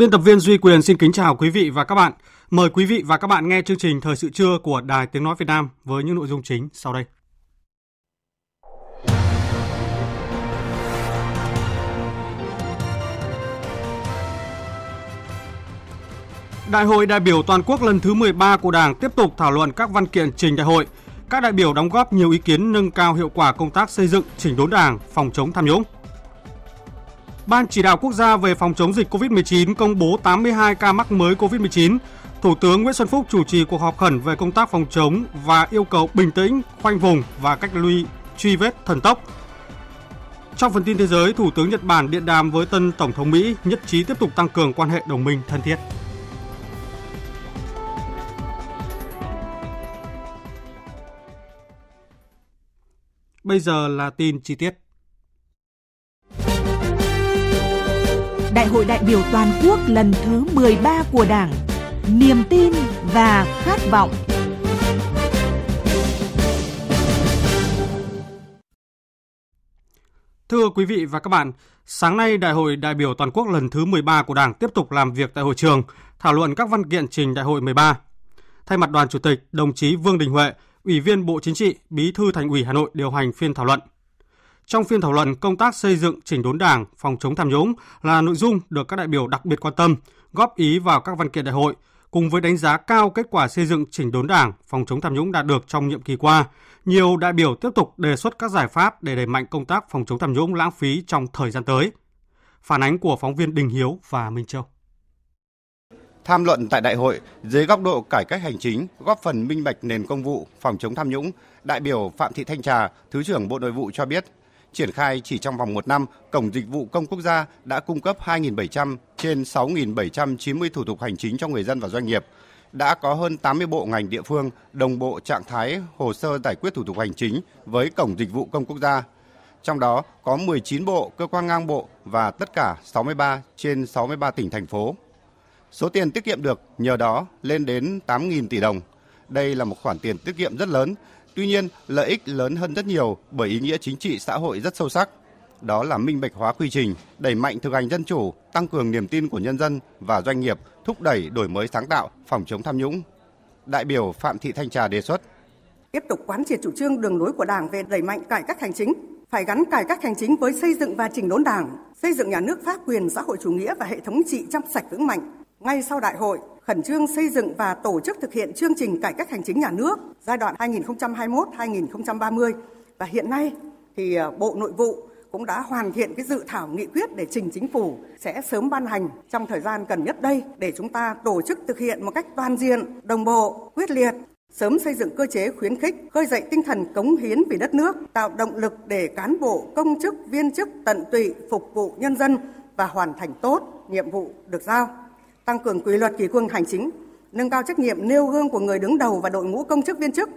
Biên tập viên Duy Quyền xin kính chào quý vị và các bạn. Mời quý vị và các bạn nghe chương trình Thời sự trưa của Đài Tiếng Nói Việt Nam với những nội dung chính sau đây. Đại hội đại biểu toàn quốc lần thứ 13 của Đảng tiếp tục thảo luận các văn kiện trình đại hội. Các đại biểu đóng góp nhiều ý kiến nâng cao hiệu quả công tác xây dựng, chỉnh đốn Đảng, phòng chống tham nhũng. Ban chỉ đạo quốc gia về phòng chống dịch COVID-19 công bố 82 ca mắc mới COVID-19. Thủ tướng Nguyễn Xuân Phúc chủ trì cuộc họp khẩn về công tác phòng chống và yêu cầu bình tĩnh, khoanh vùng và cách ly truy vết thần tốc. Trong phần tin thế giới, Thủ tướng Nhật Bản điện đàm với tân Tổng thống Mỹ nhất trí tiếp tục tăng cường quan hệ đồng minh thân thiết. Bây giờ là tin chi tiết. Đại hội đại biểu toàn quốc lần thứ 13 của Đảng. Niềm tin và khát vọng. Thưa quý vị và các bạn, sáng nay Đại hội đại biểu toàn quốc lần thứ 13 của Đảng tiếp tục làm việc tại hội trường, thảo luận các văn kiện trình Đại hội 13. Thay mặt đoàn chủ tịch, đồng chí Vương Đình Huệ, Ủy viên Bộ Chính trị, Bí thư Thành ủy Hà Nội điều hành phiên thảo luận. Trong phiên thảo luận, công tác xây dựng chỉnh đốn Đảng, phòng chống tham nhũng là nội dung được các đại biểu đặc biệt quan tâm, góp ý vào các văn kiện đại hội, cùng với đánh giá cao kết quả xây dựng chỉnh đốn Đảng, phòng chống tham nhũng đạt được trong nhiệm kỳ qua. Nhiều đại biểu tiếp tục đề xuất các giải pháp để đẩy mạnh công tác phòng chống tham nhũng lãng phí trong thời gian tới. Phản ánh của phóng viên Đình Hiếu và Minh Châu. Tham luận tại đại hội, dưới góc độ cải cách hành chính, góp phần minh bạch nền công vụ, phòng chống tham nhũng, đại biểu Phạm Thị Thanh Trà, Thứ trưởng Bộ Nội vụ cho biết, triển khai chỉ trong vòng một năm, Cổng Dịch vụ Công Quốc gia đã cung cấp 2.700 trên 6.790 thủ tục hành chính cho người dân và doanh nghiệp. Đã có hơn 80 bộ ngành địa phương đồng bộ trạng thái hồ sơ giải quyết thủ tục hành chính với Cổng Dịch vụ Công Quốc gia. Trong đó có 19 bộ, cơ quan ngang bộ và tất cả 63 trên 63 tỉnh, thành phố. Số tiền tiết kiệm được nhờ đó lên đến 8.000 tỷ đồng. Đây là một khoản tiền tiết kiệm rất lớn, Tuy nhiên, lợi ích lớn hơn rất nhiều bởi ý nghĩa chính trị xã hội rất sâu sắc. Đó là minh bạch hóa quy trình, đẩy mạnh thực hành dân chủ, tăng cường niềm tin của nhân dân và doanh nghiệp, thúc đẩy đổi mới sáng tạo, phòng chống tham nhũng. Đại biểu Phạm Thị Thanh Trà đề xuất tiếp tục quán triệt chủ trương đường lối của Đảng về đẩy mạnh cải cách hành chính, phải gắn cải cách hành chính với xây dựng và chỉnh đốn Đảng, xây dựng nhà nước pháp quyền xã hội chủ nghĩa và hệ thống trị trong sạch vững mạnh. Ngay sau đại hội, khẩn trương xây dựng và tổ chức thực hiện chương trình cải cách hành chính nhà nước giai đoạn 2021-2030 và hiện nay thì ờ, Bộ Nội vụ cũng đã hoàn thiện cái dự thảo nghị quyết để trình chính phủ sẽ sớm ban hành trong thời gian gần nhất đây để chúng ta tổ chức thực hiện một cách toàn diện, đồng bộ, quyết liệt sớm xây dựng cơ chế khuyến khích, khơi dậy tinh thần cống hiến vì đất nước, tạo động lực để cán bộ, công chức, viên chức tận tụy phục vụ nhân dân và hoàn thành tốt nhiệm vụ được giao tăng cường kỷ luật kỷ cương hành chính, nâng cao trách nhiệm nêu gương của người đứng đầu và đội ngũ công chức viên chức.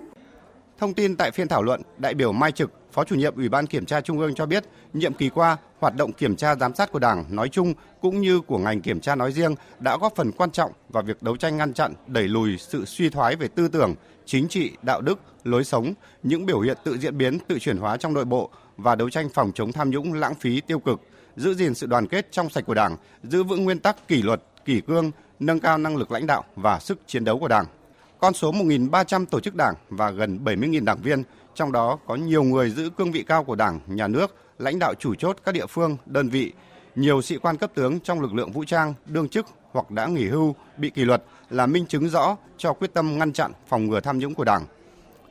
Thông tin tại phiên thảo luận, đại biểu Mai Trực, Phó chủ nhiệm Ủy ban Kiểm tra Trung ương cho biết, nhiệm kỳ qua, hoạt động kiểm tra giám sát của Đảng nói chung cũng như của ngành kiểm tra nói riêng đã góp phần quan trọng vào việc đấu tranh ngăn chặn, đẩy lùi sự suy thoái về tư tưởng, chính trị, đạo đức, lối sống, những biểu hiện tự diễn biến, tự chuyển hóa trong nội bộ và đấu tranh phòng chống tham nhũng, lãng phí, tiêu cực, giữ gìn sự đoàn kết trong sạch của Đảng, giữ vững nguyên tắc kỷ luật, kỷ cương, nâng cao năng lực lãnh đạo và sức chiến đấu của Đảng. Con số 1.300 tổ chức đảng và gần 70.000 đảng viên, trong đó có nhiều người giữ cương vị cao của Đảng, nhà nước, lãnh đạo chủ chốt các địa phương, đơn vị, nhiều sĩ quan cấp tướng trong lực lượng vũ trang, đương chức hoặc đã nghỉ hưu, bị kỷ luật là minh chứng rõ cho quyết tâm ngăn chặn phòng ngừa tham nhũng của Đảng.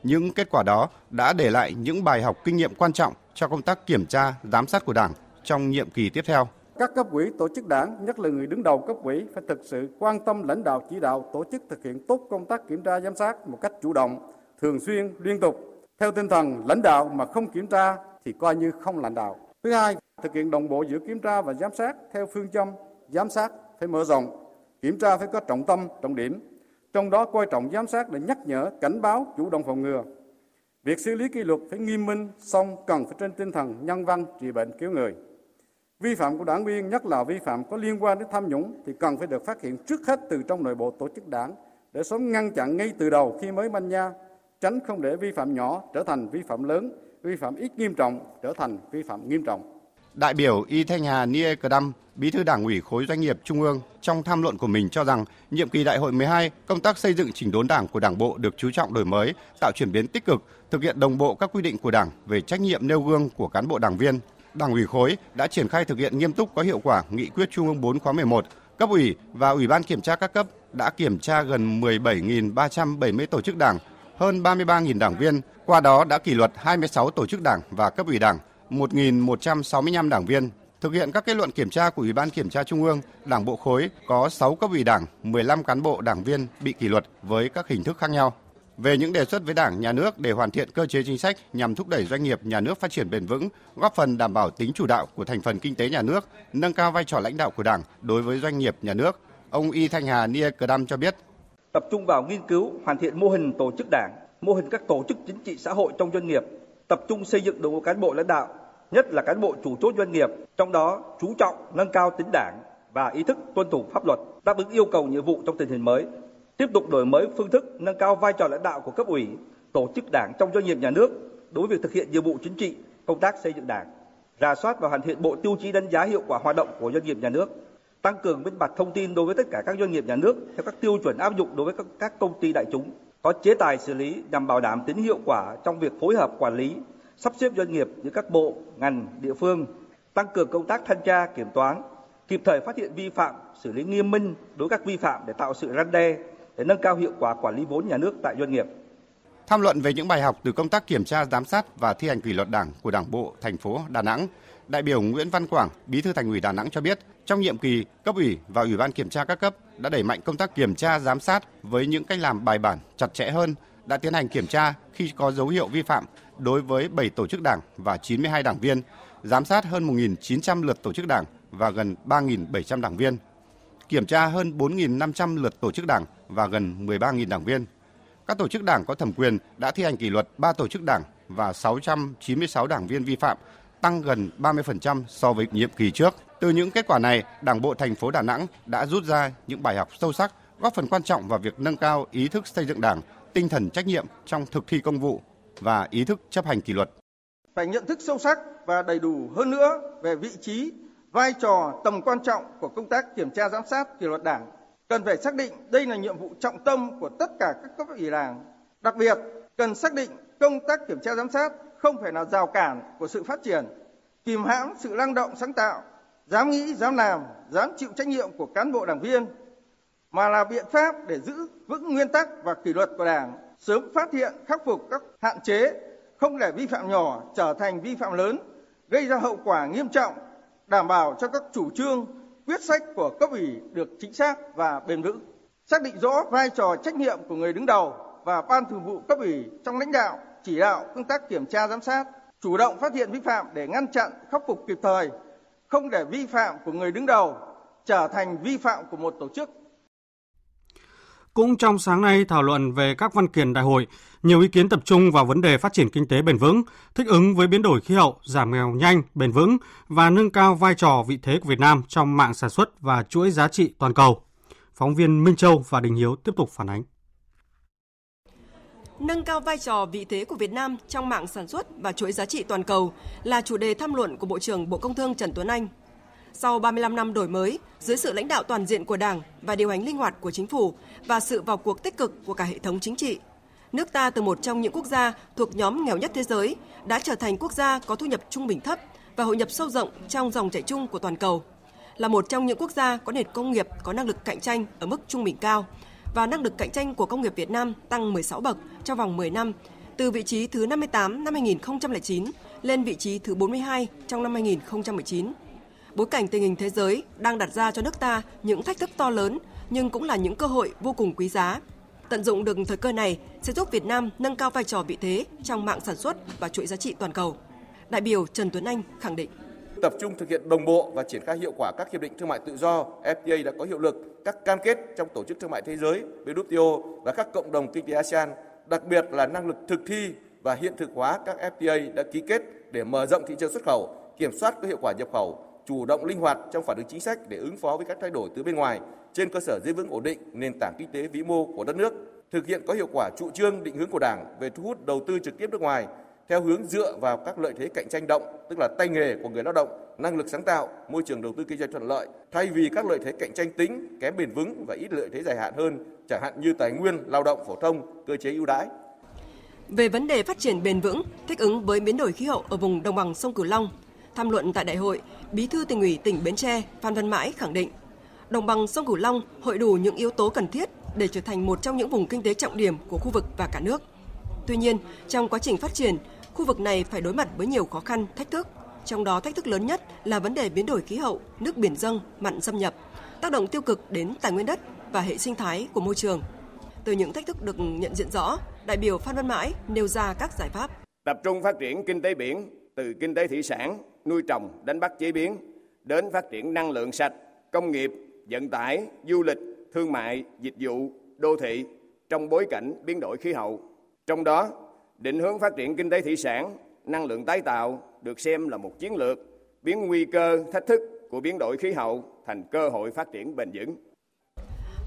Những kết quả đó đã để lại những bài học kinh nghiệm quan trọng cho công tác kiểm tra, giám sát của Đảng trong nhiệm kỳ tiếp theo. Các cấp ủy tổ chức đảng, nhất là người đứng đầu cấp ủy phải thực sự quan tâm lãnh đạo chỉ đạo tổ chức thực hiện tốt công tác kiểm tra giám sát một cách chủ động, thường xuyên, liên tục theo tinh thần lãnh đạo mà không kiểm tra thì coi như không lãnh đạo. Thứ hai, thực hiện đồng bộ giữa kiểm tra và giám sát theo phương châm giám sát phải mở rộng, kiểm tra phải có trọng tâm, trọng điểm. Trong đó coi trọng giám sát để nhắc nhở, cảnh báo, chủ động phòng ngừa. Việc xử lý kỷ luật phải nghiêm minh, song cần phải trên tinh thần nhân văn, trị bệnh cứu người. Vi phạm của đảng viên, nhất là vi phạm có liên quan đến tham nhũng thì cần phải được phát hiện trước hết từ trong nội bộ tổ chức đảng để sớm ngăn chặn ngay từ đầu khi mới manh nha, tránh không để vi phạm nhỏ trở thành vi phạm lớn, vi phạm ít nghiêm trọng trở thành vi phạm nghiêm trọng. Đại biểu Y Thanh Hà Nie Cờ Đâm, Bí thư Đảng ủy khối doanh nghiệp Trung ương trong tham luận của mình cho rằng nhiệm kỳ đại hội 12, công tác xây dựng chỉnh đốn Đảng của Đảng bộ được chú trọng đổi mới, tạo chuyển biến tích cực, thực hiện đồng bộ các quy định của Đảng về trách nhiệm nêu gương của cán bộ đảng viên. Đảng ủy khối đã triển khai thực hiện nghiêm túc có hiệu quả nghị quyết Trung ương 4 khóa 11, cấp ủy và ủy ban kiểm tra các cấp đã kiểm tra gần 17.370 tổ chức đảng, hơn 33.000 đảng viên, qua đó đã kỷ luật 26 tổ chức đảng và cấp ủy đảng, 1.165 đảng viên. Thực hiện các kết luận kiểm tra của Ủy ban Kiểm tra Trung ương, Đảng bộ khối có 6 cấp ủy đảng, 15 cán bộ đảng viên bị kỷ luật với các hình thức khác nhau. Về những đề xuất với Đảng, Nhà nước để hoàn thiện cơ chế chính sách nhằm thúc đẩy doanh nghiệp nhà nước phát triển bền vững, góp phần đảm bảo tính chủ đạo của thành phần kinh tế nhà nước, nâng cao vai trò lãnh đạo của Đảng đối với doanh nghiệp nhà nước, ông Y Thanh Hà Nia Cờ Đam cho biết. Tập trung vào nghiên cứu, hoàn thiện mô hình tổ chức đảng, mô hình các tổ chức chính trị xã hội trong doanh nghiệp, tập trung xây dựng đội ngũ cán bộ lãnh đạo, nhất là cán bộ chủ chốt doanh nghiệp, trong đó chú trọng nâng cao tính đảng và ý thức tuân thủ pháp luật, đáp ứng yêu cầu nhiệm vụ trong tình hình mới. Tiếp tục đổi mới phương thức nâng cao vai trò lãnh đạo của cấp ủy, tổ chức đảng trong doanh nghiệp nhà nước đối với việc thực hiện nhiệm vụ chính trị, công tác xây dựng đảng, rà soát và hoàn thiện bộ tiêu chí đánh giá hiệu quả hoạt động của doanh nghiệp nhà nước, tăng cường minh bạch thông tin đối với tất cả các doanh nghiệp nhà nước theo các tiêu chuẩn áp dụng đối với các, các công ty đại chúng, có chế tài xử lý nhằm bảo đảm tính hiệu quả trong việc phối hợp quản lý, sắp xếp doanh nghiệp giữa các bộ, ngành, địa phương, tăng cường công tác thanh tra, kiểm toán, kịp thời phát hiện vi phạm, xử lý nghiêm minh đối với các vi phạm để tạo sự răn đe, để nâng cao hiệu quả quản lý vốn nhà nước tại doanh nghiệp. Tham luận về những bài học từ công tác kiểm tra, giám sát và thi hành kỷ luật Đảng của Đảng bộ thành phố Đà Nẵng, đại biểu Nguyễn Văn Quảng, Bí thư Thành ủy Đà Nẵng cho biết, trong nhiệm kỳ, cấp ủy và ủy ban kiểm tra các cấp đã đẩy mạnh công tác kiểm tra, giám sát với những cách làm bài bản, chặt chẽ hơn, đã tiến hành kiểm tra khi có dấu hiệu vi phạm đối với 7 tổ chức đảng và 92 đảng viên, giám sát hơn 1.900 lượt tổ chức đảng và gần 3.700 đảng viên, kiểm tra hơn 4.500 lượt tổ chức đảng và gần 13.000 đảng viên. Các tổ chức đảng có thẩm quyền đã thi hành kỷ luật 3 tổ chức đảng và 696 đảng viên vi phạm, tăng gần 30% so với nhiệm kỳ trước. Từ những kết quả này, Đảng bộ thành phố Đà Nẵng đã rút ra những bài học sâu sắc, góp phần quan trọng vào việc nâng cao ý thức xây dựng Đảng, tinh thần trách nhiệm trong thực thi công vụ và ý thức chấp hành kỷ luật. Phải nhận thức sâu sắc và đầy đủ hơn nữa về vị trí, vai trò, tầm quan trọng của công tác kiểm tra giám sát kỷ luật Đảng. Cần phải xác định đây là nhiệm vụ trọng tâm của tất cả các cấp ủy Đảng. Đặc biệt, cần xác định công tác kiểm tra giám sát không phải là rào cản của sự phát triển, kìm hãm sự năng động sáng tạo, dám nghĩ, dám làm, dám chịu trách nhiệm của cán bộ đảng viên, mà là biện pháp để giữ vững nguyên tắc và kỷ luật của Đảng, sớm phát hiện, khắc phục các hạn chế, không để vi phạm nhỏ trở thành vi phạm lớn, gây ra hậu quả nghiêm trọng, đảm bảo cho các chủ trương, quyết sách của cấp ủy được chính xác và bền vững. Xác định rõ vai trò trách nhiệm của người đứng đầu và ban thường vụ cấp ủy trong lãnh đạo, chỉ đạo công tác kiểm tra giám sát, chủ động phát hiện vi phạm để ngăn chặn, khắc phục kịp thời, không để vi phạm của người đứng đầu trở thành vi phạm của một tổ chức cũng trong sáng nay thảo luận về các văn kiện đại hội, nhiều ý kiến tập trung vào vấn đề phát triển kinh tế bền vững, thích ứng với biến đổi khí hậu, giảm nghèo nhanh, bền vững và nâng cao vai trò vị thế của Việt Nam trong mạng sản xuất và chuỗi giá trị toàn cầu. Phóng viên Minh Châu và Đình Hiếu tiếp tục phản ánh. Nâng cao vai trò vị thế của Việt Nam trong mạng sản xuất và chuỗi giá trị toàn cầu là chủ đề tham luận của Bộ trưởng Bộ Công Thương Trần Tuấn Anh sau 35 năm đổi mới, dưới sự lãnh đạo toàn diện của Đảng và điều hành linh hoạt của chính phủ và sự vào cuộc tích cực của cả hệ thống chính trị, nước ta từ một trong những quốc gia thuộc nhóm nghèo nhất thế giới đã trở thành quốc gia có thu nhập trung bình thấp và hội nhập sâu rộng trong dòng chảy chung của toàn cầu. Là một trong những quốc gia có nền công nghiệp có năng lực cạnh tranh ở mức trung bình cao và năng lực cạnh tranh của công nghiệp Việt Nam tăng 16 bậc trong vòng 10 năm, từ vị trí thứ 58 năm 2009 lên vị trí thứ 42 trong năm 2019. Bối cảnh tình hình thế giới đang đặt ra cho nước ta những thách thức to lớn nhưng cũng là những cơ hội vô cùng quý giá. Tận dụng được thời cơ này sẽ giúp Việt Nam nâng cao vai trò vị thế trong mạng sản xuất và chuỗi giá trị toàn cầu. Đại biểu Trần Tuấn Anh khẳng định tập trung thực hiện đồng bộ và triển khai hiệu quả các hiệp định thương mại tự do FTA đã có hiệu lực, các cam kết trong Tổ chức Thương mại Thế giới WTO và các cộng đồng kinh tế ASEAN, đặc biệt là năng lực thực thi và hiện thực hóa các FTA đã ký kết để mở rộng thị trường xuất khẩu, kiểm soát có hiệu quả nhập khẩu, chủ động linh hoạt trong phản ứng chính sách để ứng phó với các thay đổi từ bên ngoài trên cơ sở giữ vững ổn định nền tảng kinh tế vĩ mô của đất nước, thực hiện có hiệu quả trụ trương định hướng của Đảng về thu hút đầu tư trực tiếp nước ngoài theo hướng dựa vào các lợi thế cạnh tranh động, tức là tay nghề của người lao động, năng lực sáng tạo, môi trường đầu tư kinh doanh thuận lợi, thay vì các lợi thế cạnh tranh tính kém bền vững và ít lợi thế dài hạn hơn, chẳng hạn như tài nguyên, lao động phổ thông, cơ chế ưu đãi. Về vấn đề phát triển bền vững, thích ứng với biến đổi khí hậu ở vùng đồng bằng sông Cửu Long, tham luận tại đại hội, Bí thư tỉnh ủy tỉnh Bến Tre Phan Văn Mãi khẳng định, đồng bằng sông Cửu Long hội đủ những yếu tố cần thiết để trở thành một trong những vùng kinh tế trọng điểm của khu vực và cả nước. Tuy nhiên, trong quá trình phát triển, khu vực này phải đối mặt với nhiều khó khăn, thách thức. Trong đó thách thức lớn nhất là vấn đề biến đổi khí hậu, nước biển dâng, mặn xâm nhập, tác động tiêu cực đến tài nguyên đất và hệ sinh thái của môi trường. Từ những thách thức được nhận diện rõ, đại biểu Phan Văn Mãi nêu ra các giải pháp. Tập trung phát triển kinh tế biển từ kinh tế thủy sản, nuôi trồng, đánh bắt chế biến đến phát triển năng lượng sạch, công nghiệp, vận tải, du lịch, thương mại, dịch vụ, đô thị trong bối cảnh biến đổi khí hậu. Trong đó, định hướng phát triển kinh tế thủy sản, năng lượng tái tạo được xem là một chiến lược biến nguy cơ, thách thức của biến đổi khí hậu thành cơ hội phát triển bền vững.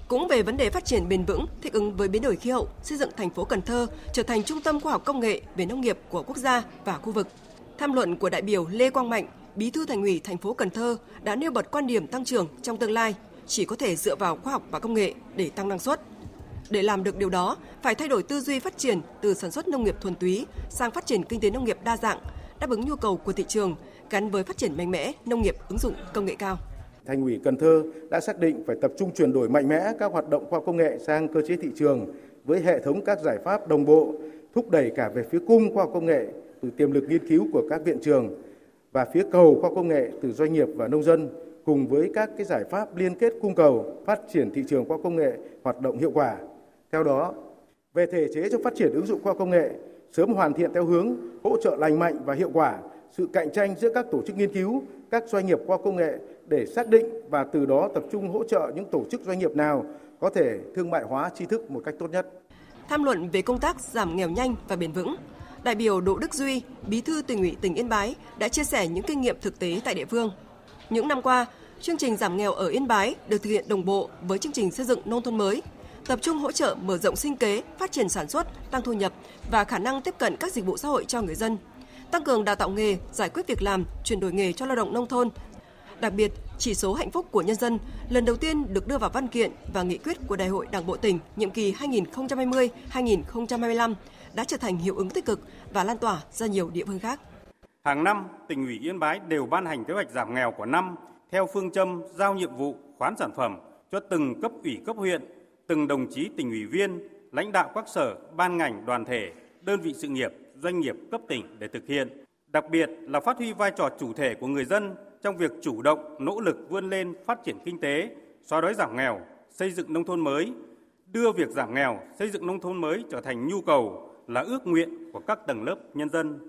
Cũng về vấn đề phát triển bền vững, thích ứng với biến đổi khí hậu, xây dựng thành phố Cần Thơ trở thành trung tâm khoa học công nghệ về nông nghiệp của quốc gia và khu vực. Tham luận của đại biểu Lê Quang Mạnh, Bí thư Thành ủy thành phố Cần Thơ đã nêu bật quan điểm tăng trưởng trong tương lai chỉ có thể dựa vào khoa học và công nghệ để tăng năng suất. Để làm được điều đó, phải thay đổi tư duy phát triển từ sản xuất nông nghiệp thuần túy sang phát triển kinh tế nông nghiệp đa dạng, đáp ứng nhu cầu của thị trường, gắn với phát triển mạnh mẽ nông nghiệp ứng dụng công nghệ cao. Thành ủy Cần Thơ đã xác định phải tập trung chuyển đổi mạnh mẽ các hoạt động khoa công nghệ sang cơ chế thị trường với hệ thống các giải pháp đồng bộ, thúc đẩy cả về phía cung khoa công nghệ từ tiềm lực nghiên cứu của các viện trường và phía cầu khoa công nghệ từ doanh nghiệp và nông dân cùng với các cái giải pháp liên kết cung cầu, phát triển thị trường khoa công nghệ hoạt động hiệu quả. Theo đó, về thể chế cho phát triển ứng dụng khoa công nghệ, sớm hoàn thiện theo hướng hỗ trợ lành mạnh và hiệu quả sự cạnh tranh giữa các tổ chức nghiên cứu, các doanh nghiệp khoa công nghệ để xác định và từ đó tập trung hỗ trợ những tổ chức doanh nghiệp nào có thể thương mại hóa tri thức một cách tốt nhất. Tham luận về công tác giảm nghèo nhanh và bền vững, đại biểu Đỗ Đức Duy, Bí thư tỉnh ủy tỉnh Yên Bái đã chia sẻ những kinh nghiệm thực tế tại địa phương. Những năm qua, chương trình giảm nghèo ở Yên Bái được thực hiện đồng bộ với chương trình xây dựng nông thôn mới, tập trung hỗ trợ mở rộng sinh kế, phát triển sản xuất, tăng thu nhập và khả năng tiếp cận các dịch vụ xã hội cho người dân, tăng cường đào tạo nghề, giải quyết việc làm, chuyển đổi nghề cho lao động nông thôn. Đặc biệt, chỉ số hạnh phúc của nhân dân lần đầu tiên được đưa vào văn kiện và nghị quyết của Đại hội Đảng bộ tỉnh nhiệm kỳ 2020-2025 đã trở thành hiệu ứng tích cực và lan tỏa ra nhiều địa phương khác. Hàng năm, tỉnh ủy Yên Bái đều ban hành kế hoạch giảm nghèo của năm theo phương châm giao nhiệm vụ khoán sản phẩm cho từng cấp ủy cấp huyện, từng đồng chí tỉnh ủy viên, lãnh đạo các sở, ban ngành, đoàn thể, đơn vị sự nghiệp, doanh nghiệp cấp tỉnh để thực hiện. Đặc biệt là phát huy vai trò chủ thể của người dân trong việc chủ động, nỗ lực vươn lên phát triển kinh tế, xóa đói giảm nghèo, xây dựng nông thôn mới, đưa việc giảm nghèo, xây dựng nông thôn mới trở thành nhu cầu là ước nguyện của các tầng lớp nhân dân.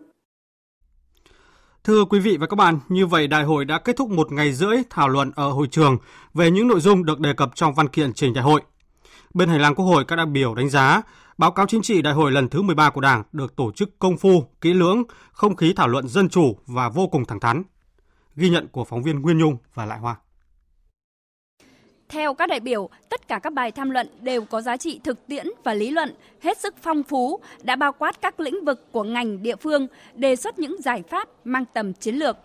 Thưa quý vị và các bạn, như vậy đại hội đã kết thúc một ngày rưỡi thảo luận ở hội trường về những nội dung được đề cập trong văn kiện trình đại hội. Bên hành lang Quốc hội, các đại biểu đánh giá báo cáo chính trị đại hội lần thứ 13 của Đảng được tổ chức công phu, kỹ lưỡng, không khí thảo luận dân chủ và vô cùng thẳng thắn. Ghi nhận của phóng viên Nguyên Nhung và Lại Hoa. Theo các đại biểu, tất cả các bài tham luận đều có giá trị thực tiễn và lý luận hết sức phong phú, đã bao quát các lĩnh vực của ngành địa phương, đề xuất những giải pháp mang tầm chiến lược.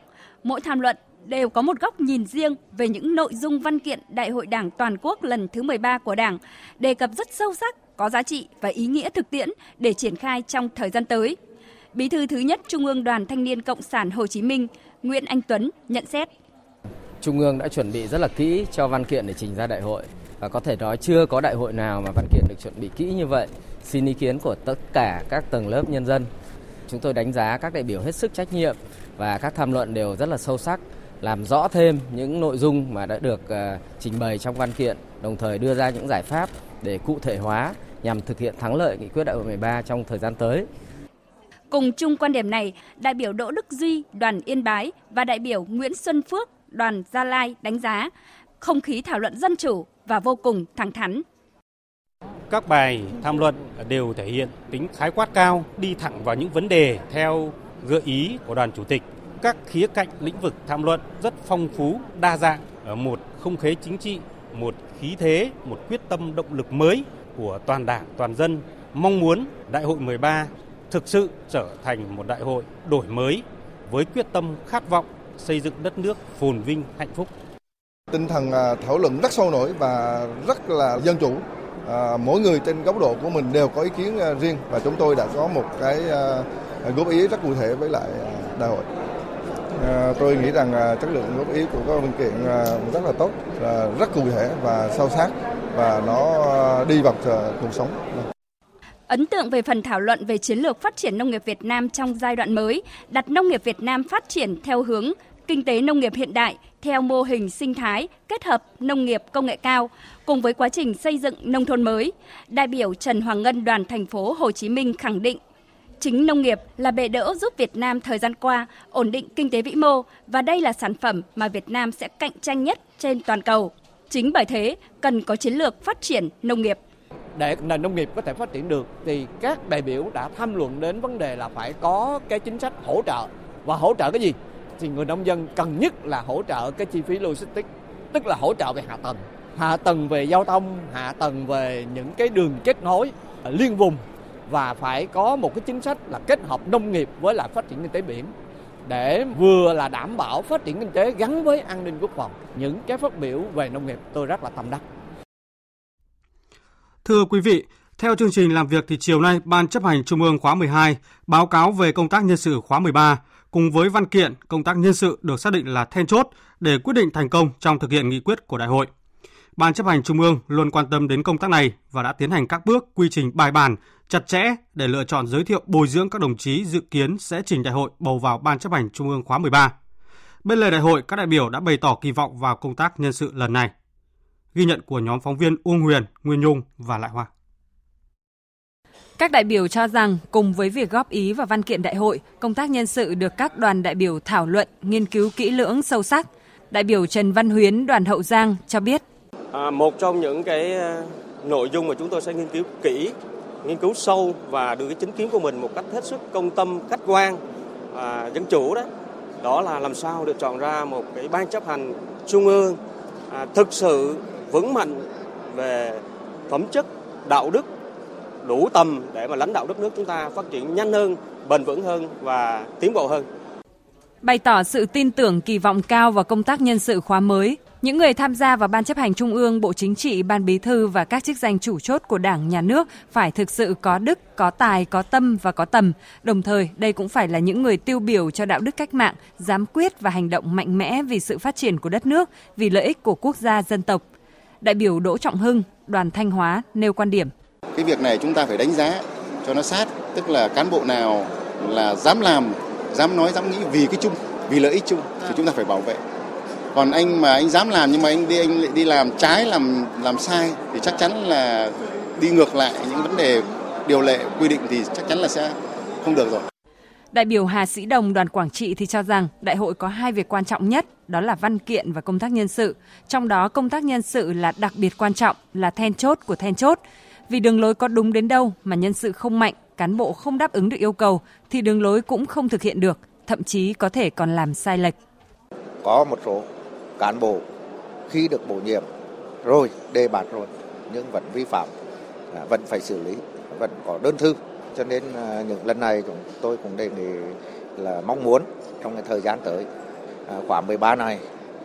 Mỗi tham luận đều có một góc nhìn riêng về những nội dung văn kiện Đại hội Đảng toàn quốc lần thứ 13 của Đảng, đề cập rất sâu sắc, có giá trị và ý nghĩa thực tiễn để triển khai trong thời gian tới. Bí thư thứ nhất Trung ương Đoàn Thanh niên Cộng sản Hồ Chí Minh Nguyễn Anh Tuấn nhận xét. Trung ương đã chuẩn bị rất là kỹ cho văn kiện để trình ra đại hội và có thể nói chưa có đại hội nào mà văn kiện được chuẩn bị kỹ như vậy. Xin ý kiến của tất cả các tầng lớp nhân dân Chúng tôi đánh giá các đại biểu hết sức trách nhiệm và các tham luận đều rất là sâu sắc, làm rõ thêm những nội dung mà đã được ờ, trình bày trong văn kiện, đồng thời đưa ra những giải pháp để cụ thể hóa nhằm thực hiện thắng lợi nghị quyết đại hội 13 trong thời gian tới. Cùng chung quan điểm này, đại biểu Đỗ Đức Duy, đoàn Yên Bái và đại biểu Nguyễn Xuân Phước, đoàn Gia Lai đánh giá không khí thảo luận dân chủ và vô cùng thẳng thắn. Các bài tham luận đều thể hiện tính khái quát cao, đi thẳng vào những vấn đề theo gợi ý của đoàn chủ tịch. Các khía cạnh lĩnh vực tham luận rất phong phú, đa dạng, ở một không khí chính trị, một khí thế, một quyết tâm động lực mới của toàn đảng, toàn dân. Mong muốn Đại hội 13 thực sự trở thành một đại hội đổi mới với quyết tâm khát vọng xây dựng đất nước phồn vinh hạnh phúc. Tinh thần à, thảo luận rất sâu nổi và rất là dân chủ. À, mỗi người trên góc độ của mình đều có ý kiến à, riêng và chúng tôi đã có một cái à, góp ý rất cụ thể với lại đại hội. À, tôi nghĩ rằng chất lượng góp ý của các văn kiện rất là tốt, rất cụ thể và sâu sắc và nó đi vào cuộc sống. Ấn tượng về phần thảo luận về chiến lược phát triển nông nghiệp Việt Nam trong giai đoạn mới, đặt nông nghiệp Việt Nam phát triển theo hướng kinh tế nông nghiệp hiện đại theo mô hình sinh thái kết hợp nông nghiệp công nghệ cao cùng với quá trình xây dựng nông thôn mới. Đại biểu Trần Hoàng Ngân đoàn thành phố Hồ Chí Minh khẳng định chính nông nghiệp là bệ đỡ giúp Việt Nam thời gian qua ổn định kinh tế vĩ mô và đây là sản phẩm mà Việt Nam sẽ cạnh tranh nhất trên toàn cầu. Chính bởi thế, cần có chiến lược phát triển nông nghiệp để nền nông nghiệp có thể phát triển được, thì các đại biểu đã tham luận đến vấn đề là phải có cái chính sách hỗ trợ. Và hỗ trợ cái gì? Thì người nông dân cần nhất là hỗ trợ cái chi phí logistics, tức là hỗ trợ về hạ tầng. Hạ tầng về giao thông, hạ tầng về những cái đường kết nối liên vùng. Và phải có một cái chính sách là kết hợp nông nghiệp với lại phát triển kinh tế biển để vừa là đảm bảo phát triển kinh tế gắn với an ninh quốc phòng. Những cái phát biểu về nông nghiệp tôi rất là tâm đắc. Thưa quý vị, theo chương trình làm việc thì chiều nay Ban chấp hành Trung ương khóa 12 báo cáo về công tác nhân sự khóa 13 cùng với văn kiện công tác nhân sự được xác định là then chốt để quyết định thành công trong thực hiện nghị quyết của đại hội. Ban chấp hành Trung ương luôn quan tâm đến công tác này và đã tiến hành các bước quy trình bài bản, chặt chẽ để lựa chọn giới thiệu bồi dưỡng các đồng chí dự kiến sẽ trình đại hội bầu vào Ban chấp hành Trung ương khóa 13. Bên lề đại hội, các đại biểu đã bày tỏ kỳ vọng vào công tác nhân sự lần này. Ghi nhận của nhóm phóng viên Uông Huyền, Nguyên Nhung và Lại Hoa. Các đại biểu cho rằng cùng với việc góp ý vào văn kiện đại hội, công tác nhân sự được các đoàn đại biểu thảo luận, nghiên cứu kỹ lưỡng sâu sắc. Đại biểu Trần Văn Huyến, đoàn Hậu Giang cho biết. À, một trong những cái à, nội dung mà chúng tôi sẽ nghiên cứu kỹ, nghiên cứu sâu và đưa cái chính kiến của mình một cách hết sức công tâm, khách quan, à, dân chủ đó, đó là làm sao được chọn ra một cái ban chấp hành trung ương à, thực sự vững mạnh về phẩm chất, đạo đức đủ tầm để mà lãnh đạo đất nước chúng ta phát triển nhanh hơn, bền vững hơn và tiến bộ hơn. Bày tỏ sự tin tưởng kỳ vọng cao vào công tác nhân sự khóa mới, những người tham gia vào Ban chấp hành Trung ương, Bộ Chính trị, Ban Bí thư và các chức danh chủ chốt của Đảng, Nhà nước phải thực sự có đức, có tài, có tâm và có tầm. Đồng thời, đây cũng phải là những người tiêu biểu cho đạo đức cách mạng, dám quyết và hành động mạnh mẽ vì sự phát triển của đất nước, vì lợi ích của quốc gia, dân tộc. Đại biểu Đỗ Trọng Hưng, đoàn Thanh Hóa nêu quan điểm. Cái việc này chúng ta phải đánh giá cho nó sát, tức là cán bộ nào là dám làm, dám nói, dám nghĩ vì cái chung, vì lợi ích chung thì chúng ta phải bảo vệ. Còn anh mà anh dám làm nhưng mà anh đi anh lại đi làm trái làm làm sai thì chắc chắn là đi ngược lại những vấn đề điều lệ quy định thì chắc chắn là sẽ không được rồi. Đại biểu Hà Sĩ Đồng đoàn Quảng Trị thì cho rằng đại hội có hai việc quan trọng nhất, đó là văn kiện và công tác nhân sự. Trong đó công tác nhân sự là đặc biệt quan trọng, là then chốt của then chốt. Vì đường lối có đúng đến đâu mà nhân sự không mạnh, cán bộ không đáp ứng được yêu cầu thì đường lối cũng không thực hiện được, thậm chí có thể còn làm sai lệch. Có một số cán bộ khi được bổ nhiệm rồi, đề bạt rồi nhưng vẫn vi phạm, à, vẫn phải xử lý, vẫn có đơn thư. Cho nên à, những lần này chúng tôi cũng đề nghị là mong muốn trong cái thời gian tới khoảng khóa 13 này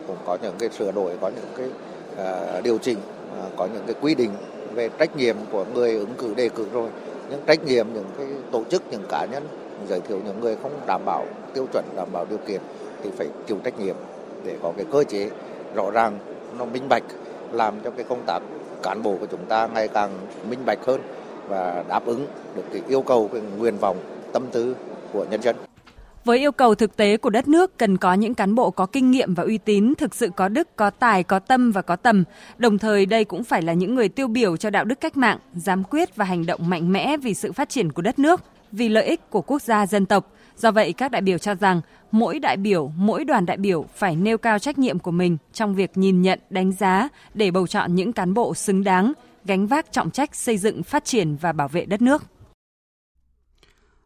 cũng có những cái sửa đổi, có những cái à, điều chỉnh, có những cái quy định về trách nhiệm của người ứng cử đề cử rồi. Những trách nhiệm những cái tổ chức những cá nhân giới thiệu những người không đảm bảo tiêu chuẩn đảm bảo điều kiện thì phải chịu trách nhiệm để có cái cơ chế rõ ràng nó minh bạch làm cho cái công tác cán bộ của chúng ta ngày càng minh bạch hơn và đáp ứng được cái yêu cầu cái nguyện vọng tâm tư của nhân dân. Với yêu cầu thực tế của đất nước cần có những cán bộ có kinh nghiệm và uy tín, thực sự có đức, có tài, có tâm và có tầm. Đồng thời đây cũng phải là những người tiêu biểu cho đạo đức cách mạng, dám quyết và hành động mạnh mẽ vì sự phát triển của đất nước, vì lợi ích của quốc gia dân tộc. Do vậy các đại biểu cho rằng mỗi đại biểu, mỗi đoàn đại biểu phải nêu cao trách nhiệm của mình trong việc nhìn nhận, đánh giá để bầu chọn những cán bộ xứng đáng, gánh vác trọng trách xây dựng, phát triển và bảo vệ đất nước.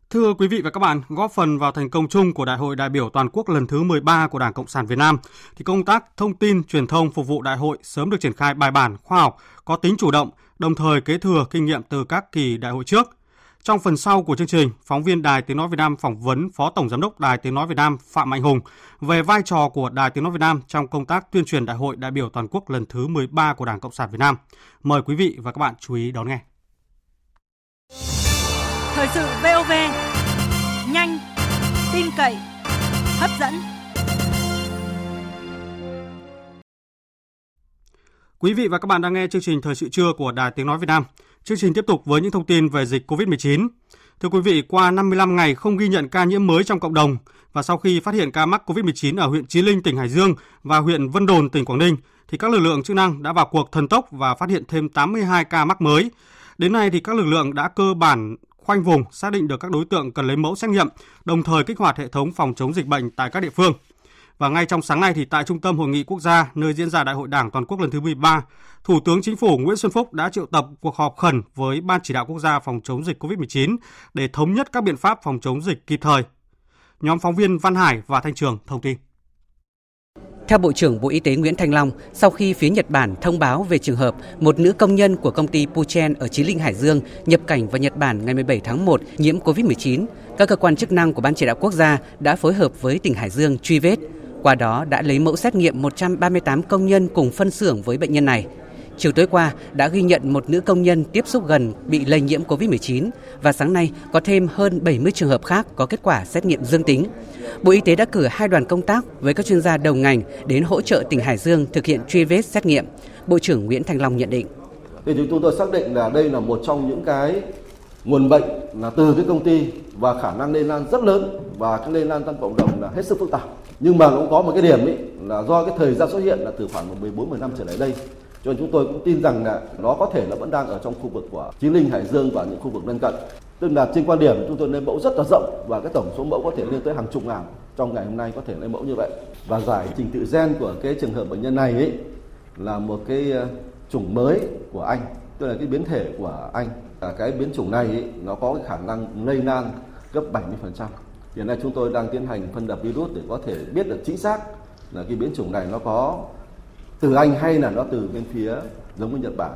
Thưa quý vị và các bạn, góp phần vào thành công chung của Đại hội đại biểu toàn quốc lần thứ 13 của Đảng Cộng sản Việt Nam, thì công tác thông tin truyền thông phục vụ đại hội sớm được triển khai bài bản, khoa học, có tính chủ động, đồng thời kế thừa kinh nghiệm từ các kỳ đại hội trước. Trong phần sau của chương trình, phóng viên Đài Tiếng Nói Việt Nam phỏng vấn Phó Tổng Giám đốc Đài Tiếng Nói Việt Nam Phạm Mạnh Hùng về vai trò của Đài Tiếng Nói Việt Nam trong công tác tuyên truyền Đại hội đại biểu toàn quốc lần thứ 13 của Đảng Cộng sản Việt Nam. Mời quý vị và các bạn chú ý đón nghe. Thời sự VOV, nhanh, tin cậy, hấp dẫn. Quý vị và các bạn đang nghe chương trình Thời sự trưa của Đài Tiếng Nói Việt Nam. Chương trình tiếp tục với những thông tin về dịch COVID-19. Thưa quý vị, qua 55 ngày không ghi nhận ca nhiễm mới trong cộng đồng và sau khi phát hiện ca mắc COVID-19 ở huyện Chí Linh, tỉnh Hải Dương và huyện Vân Đồn, tỉnh Quảng Ninh, thì các lực lượng chức năng đã vào cuộc thần tốc và phát hiện thêm 82 ca mắc mới. Đến nay thì các lực lượng đã cơ bản khoanh vùng, xác định được các đối tượng cần lấy mẫu xét nghiệm, đồng thời kích hoạt hệ thống phòng chống dịch bệnh tại các địa phương. Và ngay trong sáng nay thì tại Trung tâm Hội nghị Quốc gia nơi diễn ra Đại hội Đảng toàn quốc lần thứ 13, Thủ tướng Chính phủ Nguyễn Xuân Phúc đã triệu tập cuộc họp khẩn với Ban chỉ đạo quốc gia phòng chống dịch COVID-19 để thống nhất các biện pháp phòng chống dịch kịp thời. Nhóm phóng viên Văn Hải và Thanh Trường thông tin. Theo Bộ trưởng Bộ Y tế Nguyễn Thanh Long, sau khi phía Nhật Bản thông báo về trường hợp một nữ công nhân của công ty Puchen ở Chí Linh, Hải Dương nhập cảnh vào Nhật Bản ngày 17 tháng 1 nhiễm COVID-19, các cơ quan chức năng của Ban chỉ đạo quốc gia đã phối hợp với tỉnh Hải Dương truy vết. Qua đó đã lấy mẫu xét nghiệm 138 công nhân cùng phân xưởng với bệnh nhân này. Chiều tối qua đã ghi nhận một nữ công nhân tiếp xúc gần bị lây nhiễm COVID-19 và sáng nay có thêm hơn 70 trường hợp khác có kết quả xét nghiệm dương tính. Bộ Y tế đã cử hai đoàn công tác với các chuyên gia đầu ngành đến hỗ trợ tỉnh Hải Dương thực hiện truy vết xét nghiệm. Bộ trưởng Nguyễn Thành Long nhận định. Thì chúng tôi xác định là đây là một trong những cái nguồn bệnh là từ cái công ty và khả năng lây lan rất lớn và cái lây lan trong cộng đồng là hết sức phức tạp. Nhưng mà cũng có một cái điểm ấy là do cái thời gian xuất hiện là từ khoảng 14 15 trở lại đây. Cho nên chúng tôi cũng tin rằng là nó có thể là vẫn đang ở trong khu vực của Chí Linh, Hải Dương và những khu vực lân cận. Tức là trên quan điểm chúng tôi lấy mẫu rất là rộng và cái tổng số mẫu có thể lên tới hàng chục ngàn trong ngày hôm nay có thể lấy mẫu như vậy. Và giải trình tự gen của cái trường hợp bệnh nhân này ấy là một cái ờ, chủng mới của Anh, tức là cái biến thể của Anh. Cái biến chủng này ấy, nó có cái khả năng lây lan gấp 70%. Hiện nay chúng tôi đang tiến hành phân lập virus để có thể biết được chính xác là cái biến chủng này nó có từ Anh hay là nó từ bên phía giống như Nhật Bản.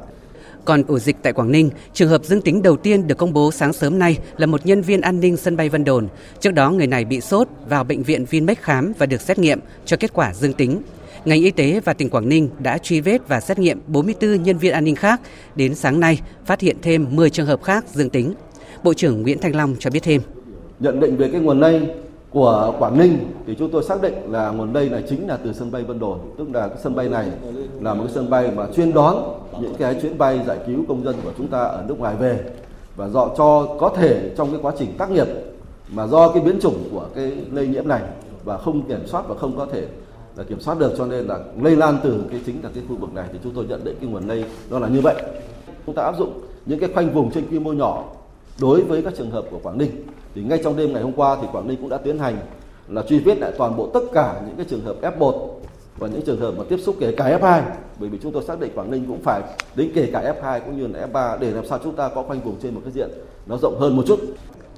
Còn ổ dịch tại Quảng Ninh, trường hợp dương tính đầu tiên được công bố sáng sớm nay là một nhân viên an ninh sân bay Vân Đồn. Trước đó người này bị sốt vào bệnh viện Vinmec khám và được xét nghiệm cho kết quả dương tính. Ngành y tế và tỉnh Quảng Ninh đã truy vết và xét nghiệm 44 nhân viên an ninh khác. Đến sáng nay, phát hiện thêm 10 trường hợp khác dương tính. Bộ trưởng Nguyễn Thanh Long cho biết thêm. Nhận định về cái nguồn lây của Quảng Ninh thì chúng tôi xác định là nguồn lây này chính là từ sân bay Vân Đồn, tức là cái sân bay này là một cái sân bay mà chuyên đón những cái chuyến bay giải cứu công dân của chúng ta ở nước ngoài về. Và do cho có thể trong cái quá trình tác nghiệp mà do cái biến chủng của cái lây nhiễm này và không kiểm soát và không có thể là kiểm soát được cho nên là lây lan từ cái chính là cái khu vực này thì chúng tôi nhận định cái nguồn lây nó là như vậy. Chúng ta áp dụng những cái khoanh vùng trên quy mô nhỏ đối với các trường hợp của Quảng Ninh thì ngay trong đêm ngày hôm qua thì Quảng Ninh cũng đã tiến hành là truy vết lại toàn bộ tất cả những cái trường hợp F1 và những trường hợp mà tiếp xúc kể cả F2 bởi vì chúng tôi xác định Quảng Ninh cũng phải đến kể cả F2 cũng như là F3 để làm sao chúng ta có khoanh vùng trên một cái diện nó rộng hơn một chút.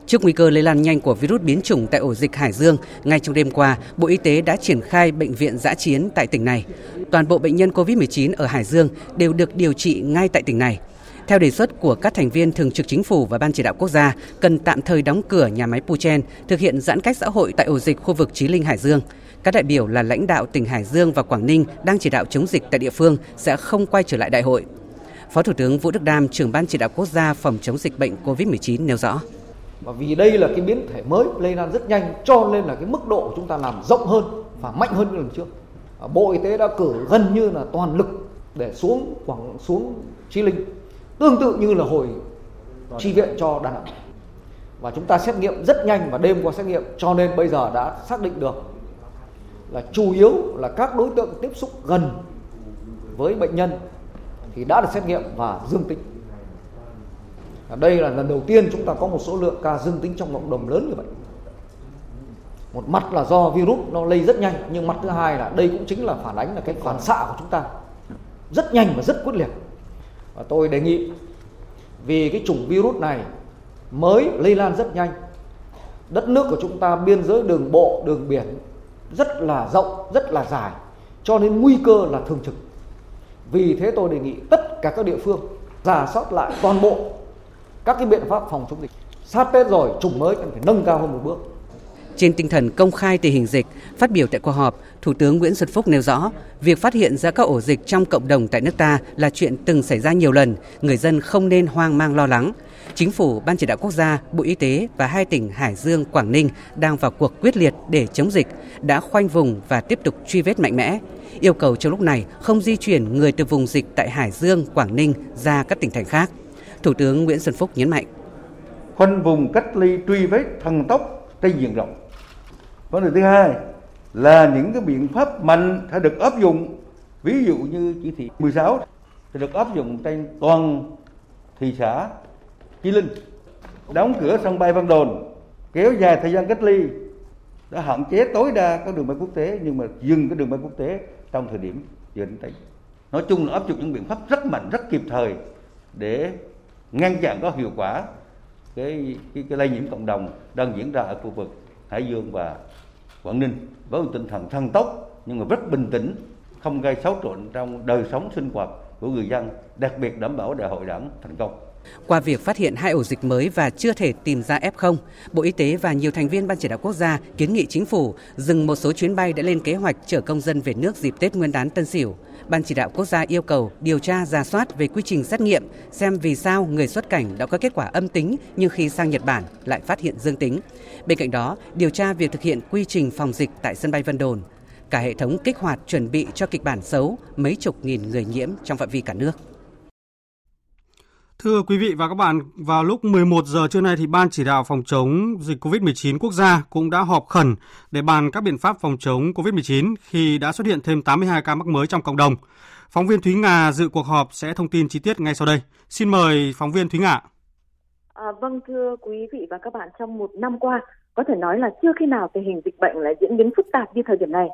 Trước nguy cơ lây lan nhanh của virus biến chủng tại ổ dịch Hải Dương, ngay trong đêm qua, Bộ Y tế đã triển khai bệnh viện giã chiến tại tỉnh này. Toàn bộ bệnh nhân COVID-19 ở Hải Dương đều được điều trị ngay tại tỉnh này. Theo đề xuất của các thành viên thường trực chính phủ và ban chỉ đạo quốc gia, cần tạm thời đóng cửa nhà máy Puchen, thực hiện giãn cách xã hội tại ổ dịch khu vực Chí Linh Hải Dương. Các đại biểu là lãnh đạo tỉnh Hải Dương và Quảng Ninh đang chỉ đạo chống dịch tại địa phương sẽ không quay trở lại đại hội. Phó Thủ tướng Vũ Đức Đam, trưởng ban chỉ đạo quốc gia phòng chống dịch bệnh COVID-19 nêu rõ. Và vì đây là cái biến thể mới lây lan rất nhanh cho nên là cái mức độ chúng ta làm rộng hơn và mạnh hơn lần trước. Bộ Y tế đã cử gần như là toàn lực để xuống Quảng xuống Chí Linh tương tự như là hồi chi viện cho Đà Nẵng. và chúng ta xét nghiệm rất nhanh và đêm qua xét nghiệm cho nên bây giờ đã xác định được là chủ yếu là các đối tượng tiếp xúc gần với bệnh nhân thì đã được xét nghiệm và dương tính. Ở đây là lần đầu tiên chúng ta có một số lượng ca dương tính trong cộng đồng lớn như vậy. Một mặt là do virus nó lây rất nhanh nhưng mặt thứ hai là đây cũng chính là phản ánh là cái phản xạ của chúng ta rất nhanh và rất quyết liệt. Và tôi đề nghị, vì cái chủng virus này mới lây lan rất nhanh, đất nước của chúng ta biên giới đường bộ, đường biển rất là rộng, rất là dài, cho nên nguy cơ là thường trực. Vì thế tôi đề nghị tất cả các địa phương giả soát lại toàn bộ các cái biện pháp phòng chống dịch. Sát tết rồi, chủng mới cần phải nâng cao hơn một bước trên tinh thần công khai tình hình dịch, phát biểu tại cuộc họp, Thủ tướng Nguyễn Xuân Phúc nêu rõ, việc phát hiện ra các ổ dịch trong cộng đồng tại nước ta là chuyện từng xảy ra nhiều lần, người dân không nên hoang mang lo lắng. Chính phủ, Ban chỉ đạo quốc gia, Bộ Y tế và hai tỉnh Hải Dương, Quảng Ninh đang vào cuộc quyết liệt để chống dịch, đã khoanh vùng và tiếp tục truy vết mạnh mẽ. Yêu cầu trong lúc này không di chuyển người từ vùng dịch tại Hải Dương, Quảng Ninh ra các tỉnh thành khác. Thủ tướng Nguyễn Xuân Phúc nhấn mạnh. Khoanh vùng cách ly truy vết thần tốc trên diện rộng. Vấn đề thứ hai là những cái biện pháp mạnh phải được áp dụng ví dụ như chỉ thị 16 sẽ được áp dụng trên toàn thị xã Chí Linh. Đóng cửa sân bay Vân Đồn kéo dài thời gian cách ly đã hạn chế tối đa các đường bay quốc tế nhưng mà dừng các đường bay quốc tế trong thời điểm giờ đến nói chung là áp dụng những biện pháp rất mạnh rất kịp thời để ngăn chặn có hiệu quả cái, cái, cái lây nhiễm cộng đồng đang diễn ra ở khu vực Hải Dương và Quảng Ninh với một tinh thần thân tốc nhưng mà rất bình tĩnh, không gây xáo trộn trong đời sống sinh hoạt của người dân, đặc biệt đảm bảo đại hội đảng thành công qua việc phát hiện hai ổ dịch mới và chưa thể tìm ra F0, Bộ Y tế và nhiều thành viên Ban chỉ đạo quốc gia kiến nghị chính phủ dừng một số chuyến bay đã lên kế hoạch chở công dân về nước dịp Tết Nguyên đán Tân Sửu. Ban chỉ đạo quốc gia yêu cầu điều tra ra soát về quy trình xét nghiệm, xem vì sao người xuất cảnh đã có kết quả âm tính nhưng khi sang Nhật Bản lại phát hiện dương tính. Bên cạnh đó, điều tra việc thực hiện quy trình phòng dịch tại sân bay Vân Đồn. Cả hệ thống kích hoạt chuẩn bị cho kịch bản xấu mấy chục nghìn người nhiễm trong phạm vi cả nước. Thưa quý vị và các bạn, vào lúc 11 giờ trưa nay thì Ban chỉ đạo phòng chống dịch COVID-19 quốc gia cũng đã họp khẩn để bàn các biện pháp phòng chống COVID-19 khi đã xuất hiện thêm 82 ca mắc mới trong cộng đồng. Phóng viên Thúy Nga dự cuộc họp sẽ thông tin chi tiết ngay sau đây. Xin mời phóng viên Thúy Nga. À, vâng thưa quý vị và các bạn, trong một năm qua, có thể nói là chưa khi nào tình hình dịch bệnh lại diễn biến phức tạp như thời điểm này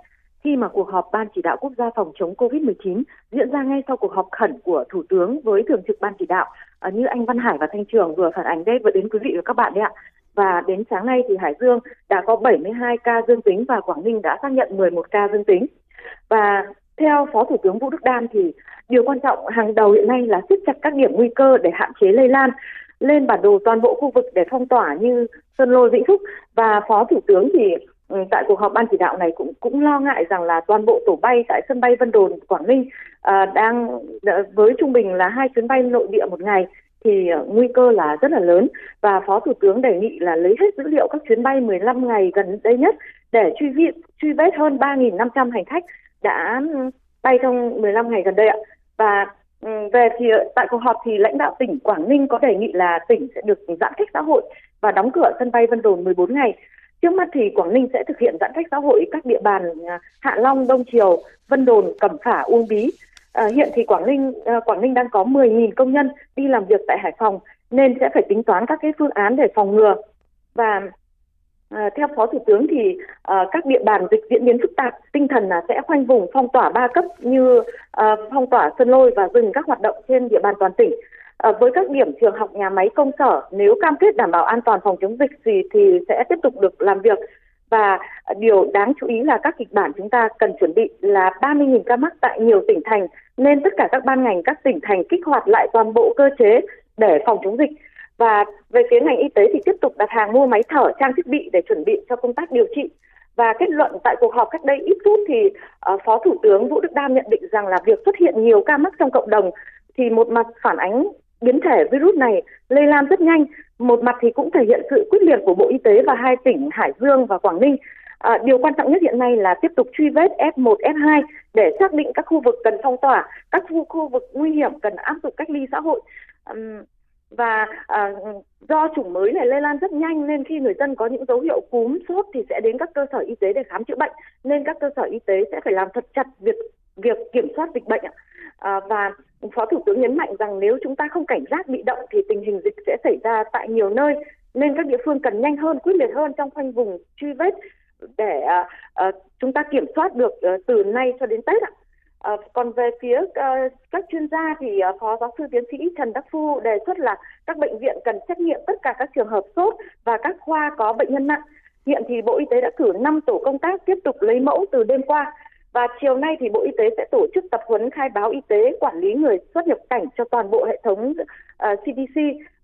khi mà cuộc họp Ban chỉ đạo quốc gia phòng chống COVID-19 diễn ra ngay sau cuộc họp khẩn của Thủ tướng với Thường trực Ban chỉ đạo à, như anh Văn Hải và Thanh Trường vừa phản ánh đây vừa đến quý vị và các bạn đấy ạ. Và đến sáng nay thì Hải Dương đã có 72 ca dương tính và Quảng Ninh đã xác nhận 11 ca dương tính. Và theo Phó Thủ tướng Vũ Đức Đam thì điều quan trọng hàng đầu hiện nay là siết chặt các điểm nguy cơ để hạn chế lây lan lên bản đồ toàn bộ khu vực để phong tỏa như Sơn Lôi, Vĩnh Phúc và Phó Thủ tướng thì Ừ, tại cuộc họp ban chỉ đạo này cũng cũng lo ngại rằng là toàn bộ tổ bay tại sân bay Vân Đồn Quảng Ninh à, đang à, với trung bình là hai chuyến bay nội địa một ngày thì à, nguy cơ là rất là lớn. Và phó thủ tướng đề nghị là lấy hết dữ liệu các chuyến bay 15 ngày gần đây nhất để truy vết truy vết hơn 3.500 hành khách đã bay trong 15 ngày gần đây ạ. Và ừ, về thì à, tại cuộc họp thì lãnh đạo tỉnh Quảng Ninh có đề nghị là tỉnh sẽ được giãn cách xã hội và đóng cửa sân bay Vân Đồn 14 ngày. Trước mắt thì Quảng Ninh sẽ thực hiện giãn cách xã hội các địa bàn à, Hạ Long, Đông Triều, Vân Đồn, Cẩm Phả, Uông Bí. À, hiện thì Quảng Ninh à, Quảng Ninh đang có 10.000 công nhân đi làm việc tại Hải Phòng nên sẽ phải tính toán các cái phương án để phòng ngừa và À, theo Phó Thủ tướng thì à, các địa bàn dịch diễn biến phức tạp, tinh thần là sẽ khoanh vùng phong tỏa ba cấp như à, phong tỏa sân Lôi và dừng các hoạt động trên địa bàn toàn tỉnh. Ờ, với các điểm trường học, nhà máy, công sở, nếu cam kết đảm bảo an toàn phòng chống dịch gì thì sẽ tiếp tục được làm việc. Và điều đáng chú ý là các kịch bản chúng ta cần chuẩn bị là 30.000 ca mắc tại nhiều tỉnh thành, nên tất cả các ban ngành các tỉnh thành kích hoạt lại toàn bộ cơ chế để phòng chống dịch. Và về phía ngành y tế thì tiếp tục đặt hàng mua máy thở, trang thiết bị để chuẩn bị cho công tác điều trị. Và kết luận tại cuộc họp cách đây ít phút thì uh, Phó Thủ tướng Vũ Đức Đam nhận định rằng là việc xuất hiện nhiều ca mắc trong cộng đồng thì một mặt phản ánh biến thể virus này lây lan rất nhanh, một mặt thì cũng thể hiện sự quyết liệt của Bộ Y tế và hai tỉnh Hải Dương và Quảng Ninh. À, điều quan trọng nhất hiện nay là tiếp tục truy vết F1, F2 để xác định các khu vực cần phong tỏa, các khu, khu vực nguy hiểm cần áp dụng cách ly xã hội. Um, và à, do chủng mới này lây lan rất nhanh nên khi người dân có những dấu hiệu cúm sốt thì sẽ đến các cơ sở y tế để khám chữa bệnh nên các cơ sở y tế sẽ phải làm thật chặt việc việc kiểm soát dịch bệnh à, và phó thủ tướng nhấn mạnh rằng nếu chúng ta không cảnh giác bị động thì tình hình dịch sẽ xảy ra tại nhiều nơi nên các địa phương cần nhanh hơn quyết liệt hơn trong khoanh vùng truy vết để à, à, chúng ta kiểm soát được ờ, từ nay cho đến tết ạ. À, còn về phía ờ, các chuyên gia thì ờ, phó giáo sư tiến sĩ Trần Đắc Phu đề xuất là các bệnh viện cần xét nghiệm tất cả các trường hợp sốt và các khoa có bệnh nhân nặng. Hiện thì Bộ Y tế đã cử 5 tổ công tác tiếp tục lấy mẫu từ đêm qua và chiều nay thì Bộ Y tế sẽ tổ chức tập huấn khai báo y tế quản lý người xuất nhập cảnh cho toàn bộ hệ thống ờ, uh, CDC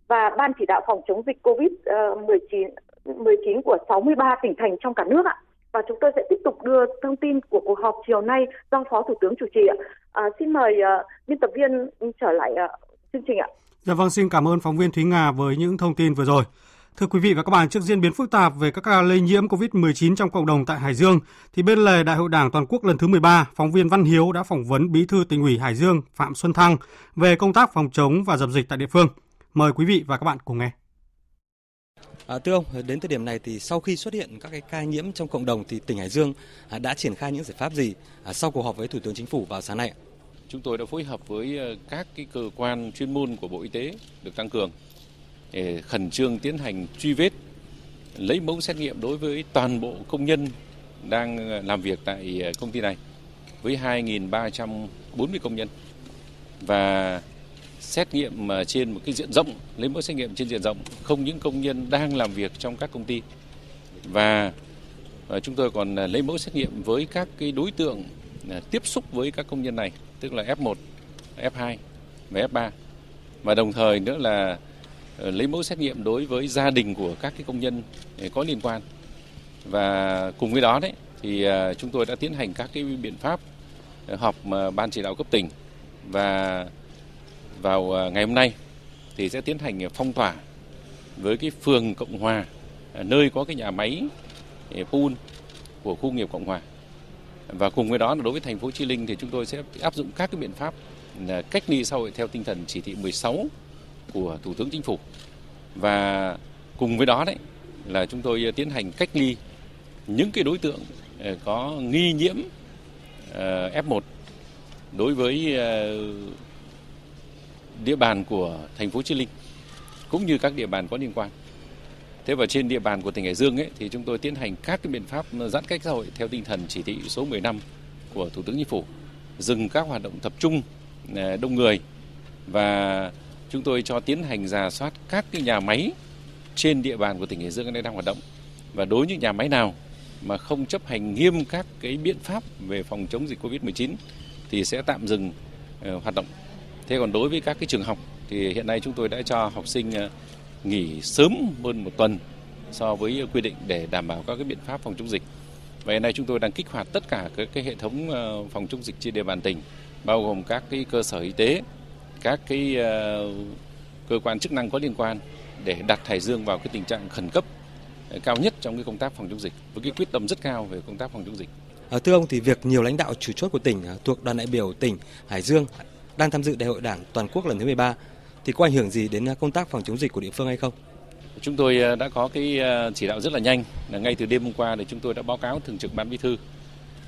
và ban chỉ đạo phòng chống dịch COVID-19 19 ờ, của 63 tỉnh thành trong cả nước ạ và chúng tôi sẽ tiếp tục đưa thông tin của cuộc họp chiều nay do Phó Thủ tướng chủ trì ạ. À, xin mời uh, biên tập viên trở lại uh, chương trình ạ. Dạ vâng, xin cảm ơn phóng viên Thúy Nga với những thông tin vừa rồi. Thưa quý vị và các bạn, trước diễn biến phức tạp về các ca lây nhiễm COVID-19 trong cộng đồng tại Hải Dương, thì bên lề Đại hội Đảng toàn quốc lần thứ 13, phóng viên Văn Hiếu đã phỏng vấn Bí thư tỉnh ủy Hải Dương Phạm Xuân Thăng về công tác phòng chống và dập dịch tại địa phương. Mời quý vị và các bạn cùng nghe. À, thưa ông, đến thời điểm này thì sau khi xuất hiện các cái ca nhiễm trong cộng đồng thì tỉnh Hải Dương à, đã triển khai những giải pháp gì à, sau cuộc họp với Thủ tướng Chính phủ vào sáng nay? Chúng tôi đã phối hợp với ờ, các cái cơ quan chuyên môn của Bộ Y tế được tăng cường để khẩn trương tiến hành truy vết, lấy mẫu xét nghiệm đối với toàn bộ công nhân đang ờ, làm việc tại ờ, công ty này với 2.340 công nhân. Và xét nghiệm ờ, trên một cái diện rộng, lấy mẫu xét nghiệm trên diện rộng, không những công nhân đang làm việc trong các công ty. Và chúng tôi còn lấy mẫu xét nghiệm với các cái đối tượng tiếp xúc với các công nhân này, tức là F1, F2 và F3 và đồng thời nữa là Ờ, lấy mẫu xét nghiệm đối với gia đình của các cái công nhân ờ, có liên quan. Và cùng với đó đấy, thì ờ, chúng tôi đã tiến hành các cái biện pháp họp ban chỉ đạo cấp tỉnh. Và vào ngày hôm nay thì sẽ tiến hành phong tỏa với cái phường Cộng Hòa nơi có cái nhà máy pool của khu nghiệp Cộng Hòa. Và cùng với đó là đối với thành phố Chi Linh thì chúng tôi sẽ áp dụng các cái biện pháp cách ly xã hội theo tinh thần chỉ thị 16 của Thủ tướng Chính phủ và cùng với đó đấy là chúng tôi ờ, tiến hành cách ly những cái đối tượng ờ, có nghi nhiễm ờ, F1 đối với địa bàn của thành phố Chí Linh cũng như các địa bàn có liên quan. Thế và trên địa bàn của tỉnh Hải Dương ấy thì chúng tôi tiến hành các cái biện pháp giãn cách xã hội theo tinh thần chỉ thị số 15 của Thủ tướng Chính phủ, dừng các hoạt động tập trung đông người và chúng tôi cho tiến hành giả soát các cái nhà máy trên địa bàn của tỉnh Hải Dương đang hoạt động và đối với những nhà máy nào mà không chấp hành nghiêm các cái biện pháp về phòng chống dịch Covid-19 thì sẽ tạm dừng uh, hoạt động Thế còn đối với các cái trường học thì hiện nay chúng tôi đã cho học sinh uh, nghỉ sớm hơn một tuần so với quy định để đảm bảo các cái biện pháp phòng chống dịch. Và hiện nay chúng tôi đang kích hoạt tất cả các cái hệ thống ờ, phòng chống dịch trên địa bàn tỉnh, bao gồm các cái cơ sở y tế, các cái ờ, cơ quan chức năng có liên quan để đặt Hải Dương vào cái tình trạng khẩn cấp cao nhất trong cái công tác phòng chống dịch với cái quyết tâm rất cao về công tác phòng chống dịch. À, thưa ông thì việc nhiều lãnh đạo chủ chốt của tỉnh thuộc đoàn đại biểu tỉnh Hải Dương đang tham dự đại hội đảng toàn quốc lần thứ 13 thì có ảnh hưởng gì đến công tác phòng chống dịch của địa phương hay không? Chúng tôi ờ, đã có cái ờ, chỉ đạo rất là nhanh là ngay từ đêm hôm qua thì chúng tôi đã báo cáo thường trực ban bí thư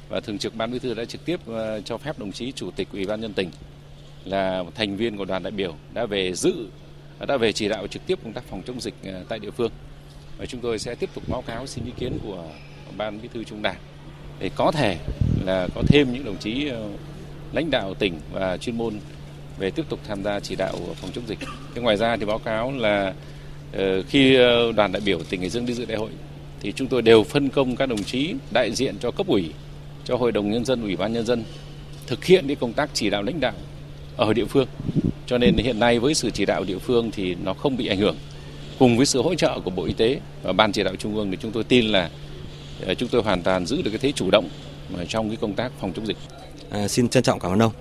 và thường trực ban bí thư đã trực tiếp ờ, cho phép đồng chí chủ tịch ủy ban nhân tỉnh là thành viên của đoàn đại biểu đã về dự đã về chỉ đạo trực tiếp công tác phòng chống dịch ờ, tại địa phương và chúng tôi sẽ tiếp tục báo cáo xin ý kiến của ban bí thư trung đảng để có thể là có thêm những đồng chí ờ, lãnh đạo tỉnh và chuyên môn về tiếp tục tham gia chỉ đạo phòng chống dịch. Thế ngoài ra thì báo cáo là ờ, khi đoàn đại biểu tỉnh Hải Dương đi dự đại hội thì chúng tôi đều phân công các đồng chí đại diện cho cấp ủy, cho hội đồng nhân dân, ủy ban nhân dân thực hiện cái công tác chỉ đạo lãnh đạo ở địa phương. Cho nên hiện nay với sự chỉ đạo địa phương thì nó không bị ảnh hưởng. Cùng với sự hỗ trợ của Bộ Y tế và Ban chỉ đạo Trung ương thì chúng tôi tin là ờ, chúng tôi hoàn toàn giữ được cái thế chủ động ờ, trong cái công tác phòng chống dịch. À, xin trân trọng cảm ơn ông.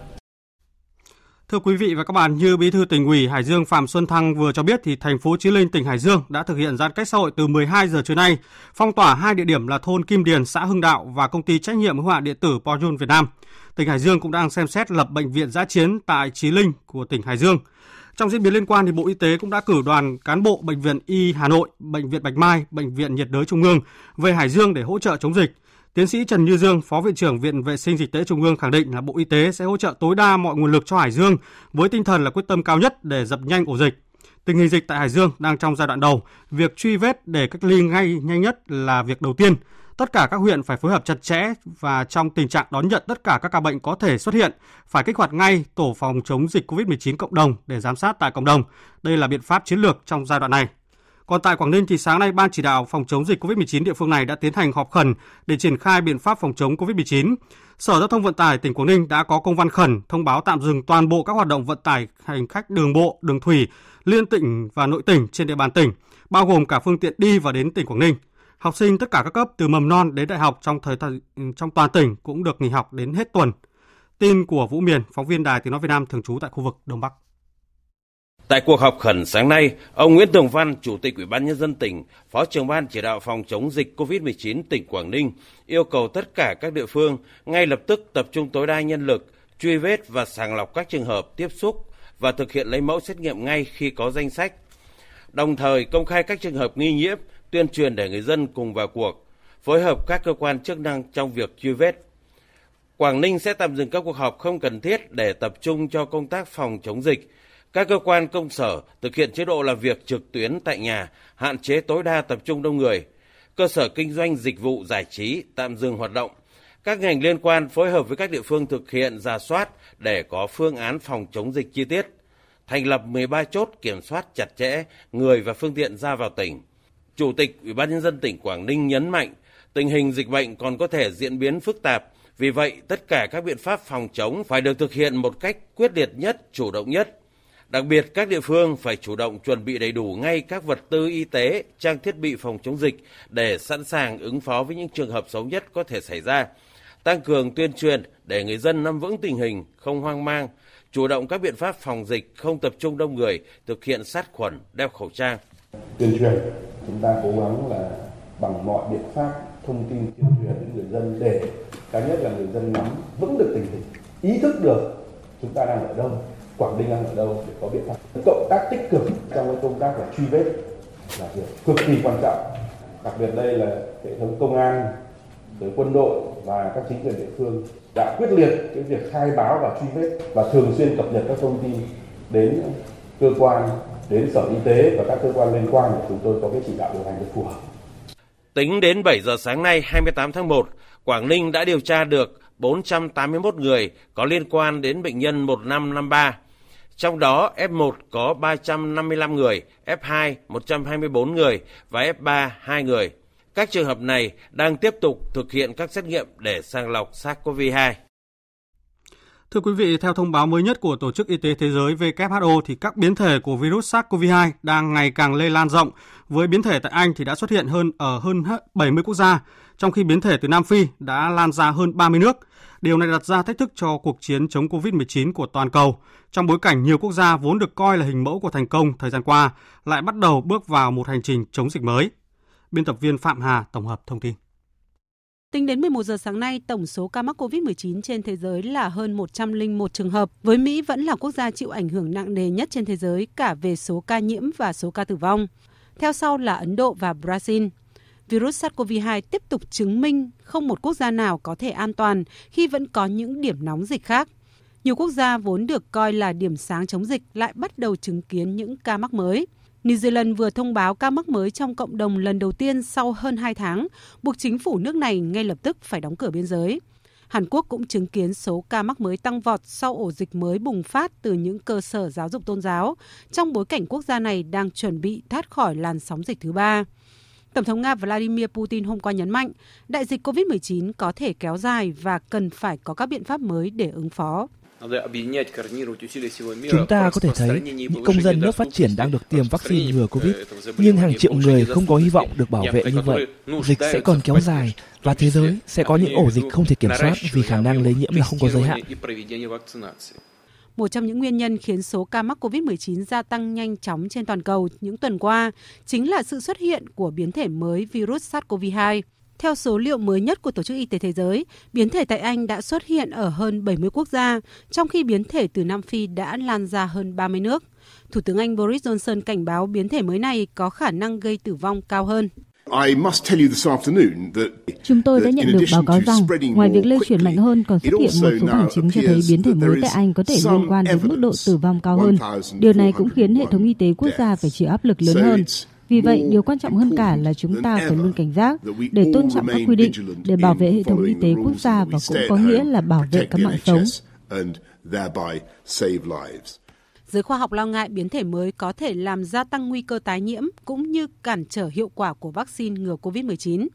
Thưa quý vị và các bạn, như Bí thư tỉnh ủy Hải Dương Phạm Xuân Thăng vừa cho biết thì thành phố Chí Linh tỉnh Hải Dương đã thực hiện giãn cách xã hội từ 12 giờ trưa nay, phong tỏa hai địa điểm là thôn Kim Điền, xã Hưng Đạo và công ty trách nhiệm hữu hạn điện tử Poyun Việt Nam. Tỉnh Hải Dương cũng đang xem xét lập bệnh viện giã chiến tại Chí Linh của tỉnh Hải Dương. Trong diễn biến liên quan thì Bộ Y tế cũng đã cử đoàn cán bộ bệnh viện Y Hà Nội, bệnh viện Bạch Mai, bệnh viện nhiệt đới Trung ương về Hải Dương để hỗ trợ chống dịch. Tiến sĩ Trần Như Dương, Phó Viện trưởng Viện Vệ sinh Dịch tễ Trung ương khẳng định là Bộ Y tế sẽ hỗ trợ tối đa mọi nguồn lực cho Hải Dương với tinh thần là quyết tâm cao nhất để dập nhanh ổ dịch. Tình hình dịch tại Hải Dương đang trong giai đoạn đầu, việc truy vết để cách ly ngay nhanh nhất là việc đầu tiên. Tất cả các huyện phải phối hợp chặt chẽ và trong tình trạng đón nhận tất cả các ca bệnh có thể xuất hiện, phải kích hoạt ngay tổ phòng chống dịch COVID-19 cộng đồng để giám sát tại cộng đồng. Đây là biện pháp chiến lược trong giai đoạn này. Còn tại Quảng Ninh thì sáng nay Ban chỉ đạo phòng chống dịch COVID-19 địa phương này đã tiến hành họp khẩn để triển khai biện pháp phòng chống COVID-19. Sở Giao thông Vận tải tỉnh Quảng Ninh đã có công văn khẩn thông báo tạm dừng toàn bộ các hoạt động vận tải hành khách đường bộ, đường thủy, liên tỉnh và nội tỉnh trên địa bàn tỉnh, bao gồm cả phương tiện đi và đến tỉnh Quảng Ninh. Học sinh tất cả các cấp từ mầm non đến đại học trong thời trong toàn tỉnh cũng được nghỉ học đến hết tuần. Tin của Vũ Miền, phóng viên Đài Tiếng nói Việt Nam thường trú tại khu vực Đông Bắc. Tại cuộc họp khẩn sáng nay, ông Nguyễn Tường Văn, Chủ tịch Ủy ban nhân dân tỉnh, Phó trưởng ban chỉ đạo phòng chống dịch COVID-19 tỉnh Quảng Ninh yêu cầu tất cả các địa phương ngay lập tức tập trung tối đa nhân lực, truy vết và sàng lọc các trường hợp tiếp xúc và thực hiện lấy mẫu xét nghiệm ngay khi có danh sách. Đồng thời công khai các trường hợp nghi nhiễm, tuyên truyền để người dân cùng vào cuộc, phối hợp các cơ quan chức năng trong việc truy vết. Quảng Ninh sẽ tạm dừng các cuộc họp không cần thiết để tập trung cho công tác phòng chống dịch. Các cơ quan công sở thực hiện chế độ làm việc trực tuyến tại nhà, hạn chế tối đa tập trung đông người. Cơ sở kinh doanh dịch vụ giải trí tạm dừng hoạt động. Các ngành liên quan phối hợp với các địa phương thực hiện giả soát để có phương án phòng chống dịch chi tiết. Thành lập 13 chốt kiểm soát chặt chẽ người và phương tiện ra vào tỉnh Chủ tịch Ủy ban nhân dân tỉnh Quảng Ninh nhấn mạnh, tình hình dịch bệnh còn có thể diễn biến phức tạp, vì vậy tất cả các biện pháp phòng chống phải được thực hiện một cách quyết liệt nhất, chủ động nhất. Đặc biệt các địa phương phải chủ động chuẩn bị đầy đủ ngay các vật tư y tế, trang thiết bị phòng chống dịch để sẵn sàng ứng phó với những trường hợp xấu nhất có thể xảy ra. Tăng cường tuyên truyền để người dân nắm vững tình hình, không hoang mang, chủ động các biện pháp phòng dịch, không tập trung đông người, thực hiện sát khuẩn, đeo khẩu trang. Tuyên truyền chúng ta cố gắng là bằng mọi biện pháp thông tin tuyên truyền đến người dân để cái nhất là người dân nắm vững được tình hình ý thức được chúng ta đang ở đâu quảng ninh đang ở đâu để có biện pháp cộng tác tích cực trong cái công tác là truy vết là việc cực kỳ quan trọng đặc biệt đây là hệ thống công an rồi quân đội và các chính quyền địa phương đã quyết liệt cái việc khai báo và truy vết và thường xuyên cập nhật các thông tin đến cơ quan đến Sở Y tế và các cơ quan liên quan để chúng tôi có cái chỉ đạo điều hành phù hợp. Tính đến 7 giờ sáng nay 28 tháng 1, Quảng Ninh đã điều tra được 481 người có liên quan đến bệnh nhân 1553. Trong đó F1 có 355 người, F2 124 người và F3 2 người. Các trường hợp này đang tiếp tục thực hiện các xét nghiệm để sàng lọc SARS-CoV-2. Thưa quý vị, theo thông báo mới nhất của Tổ chức Y tế Thế giới WHO thì các biến thể của virus SARS-CoV-2 đang ngày càng lây lan rộng. Với biến thể tại Anh thì đã xuất hiện hơn ở hơn 70 quốc gia, trong khi biến thể từ Nam Phi đã lan ra hơn 30 nước. Điều này đặt ra thách thức cho cuộc chiến chống COVID-19 của toàn cầu, trong bối cảnh nhiều quốc gia vốn được coi là hình mẫu của thành công thời gian qua lại bắt đầu bước vào một hành trình chống dịch mới. Biên tập viên Phạm Hà tổng hợp thông tin. Tính đến 11 giờ sáng nay, tổng số ca mắc COVID-19 trên thế giới là hơn 101 trường hợp, với Mỹ vẫn là quốc gia chịu ảnh hưởng nặng nề nhất trên thế giới cả về số ca nhiễm và số ca tử vong. Theo sau là Ấn Độ và Brazil. Virus SARS-CoV-2 tiếp tục chứng minh không một quốc gia nào có thể an toàn khi vẫn có những điểm nóng dịch khác. Nhiều quốc gia vốn được coi là điểm sáng chống dịch lại bắt đầu chứng kiến những ca mắc mới – New Zealand vừa thông báo ca mắc mới trong cộng đồng lần đầu tiên sau hơn 2 tháng, buộc chính phủ nước này ngay lập tức phải đóng cửa biên giới. Hàn Quốc cũng chứng kiến số ca mắc mới tăng vọt sau ổ dịch mới bùng phát từ những cơ sở giáo dục tôn giáo, trong bối cảnh quốc gia này đang chuẩn bị thoát khỏi làn sóng dịch thứ ba. Tổng thống Nga Vladimir Putin hôm qua nhấn mạnh, đại dịch COVID-19 có thể kéo dài và cần phải có các biện pháp mới để ứng phó. Chúng ta có thể thấy những công dân nước phát triển đang được tiêm vaccine ngừa Covid, nhưng hàng triệu người không có hy vọng được bảo vệ như vậy. Dịch sẽ còn kéo dài và thế giới sẽ có những ổ dịch không thể kiểm soát vì khả năng lây nhiễm là không có giới hạn. Một trong những nguyên nhân khiến số ca mắc COVID-19 gia tăng nhanh chóng trên toàn cầu những tuần qua chính là sự xuất hiện của biến thể mới virus SARS-CoV-2. Theo số liệu mới nhất của Tổ chức Y tế Thế giới, biến thể tại Anh đã xuất hiện ở hơn 70 quốc gia, trong khi biến thể từ Nam Phi đã lan ra hơn 30 nước. Thủ tướng Anh Boris Johnson cảnh báo biến thể mới này có khả năng gây tử vong cao hơn. Chúng tôi đã nhận được báo cáo rằng, ngoài việc lây truyền mạnh hơn, còn xuất hiện một số bằng chứng cho thấy biến thể mới tại Anh có thể liên quan đến mức độ tử vong cao hơn. Điều này cũng khiến hệ thống y tế quốc gia phải chịu áp lực lớn hơn. Vì vậy, điều quan trọng hơn cả là chúng ta phải luôn cảnh giác để tôn trọng các quy định để bảo vệ hệ thống y tế quốc gia và cũng có nghĩa là bảo vệ các mạng sống. Giới khoa học lo ngại biến thể mới có thể làm gia tăng nguy cơ tái nhiễm cũng như cản trở hiệu quả của vaccine ngừa COVID-19.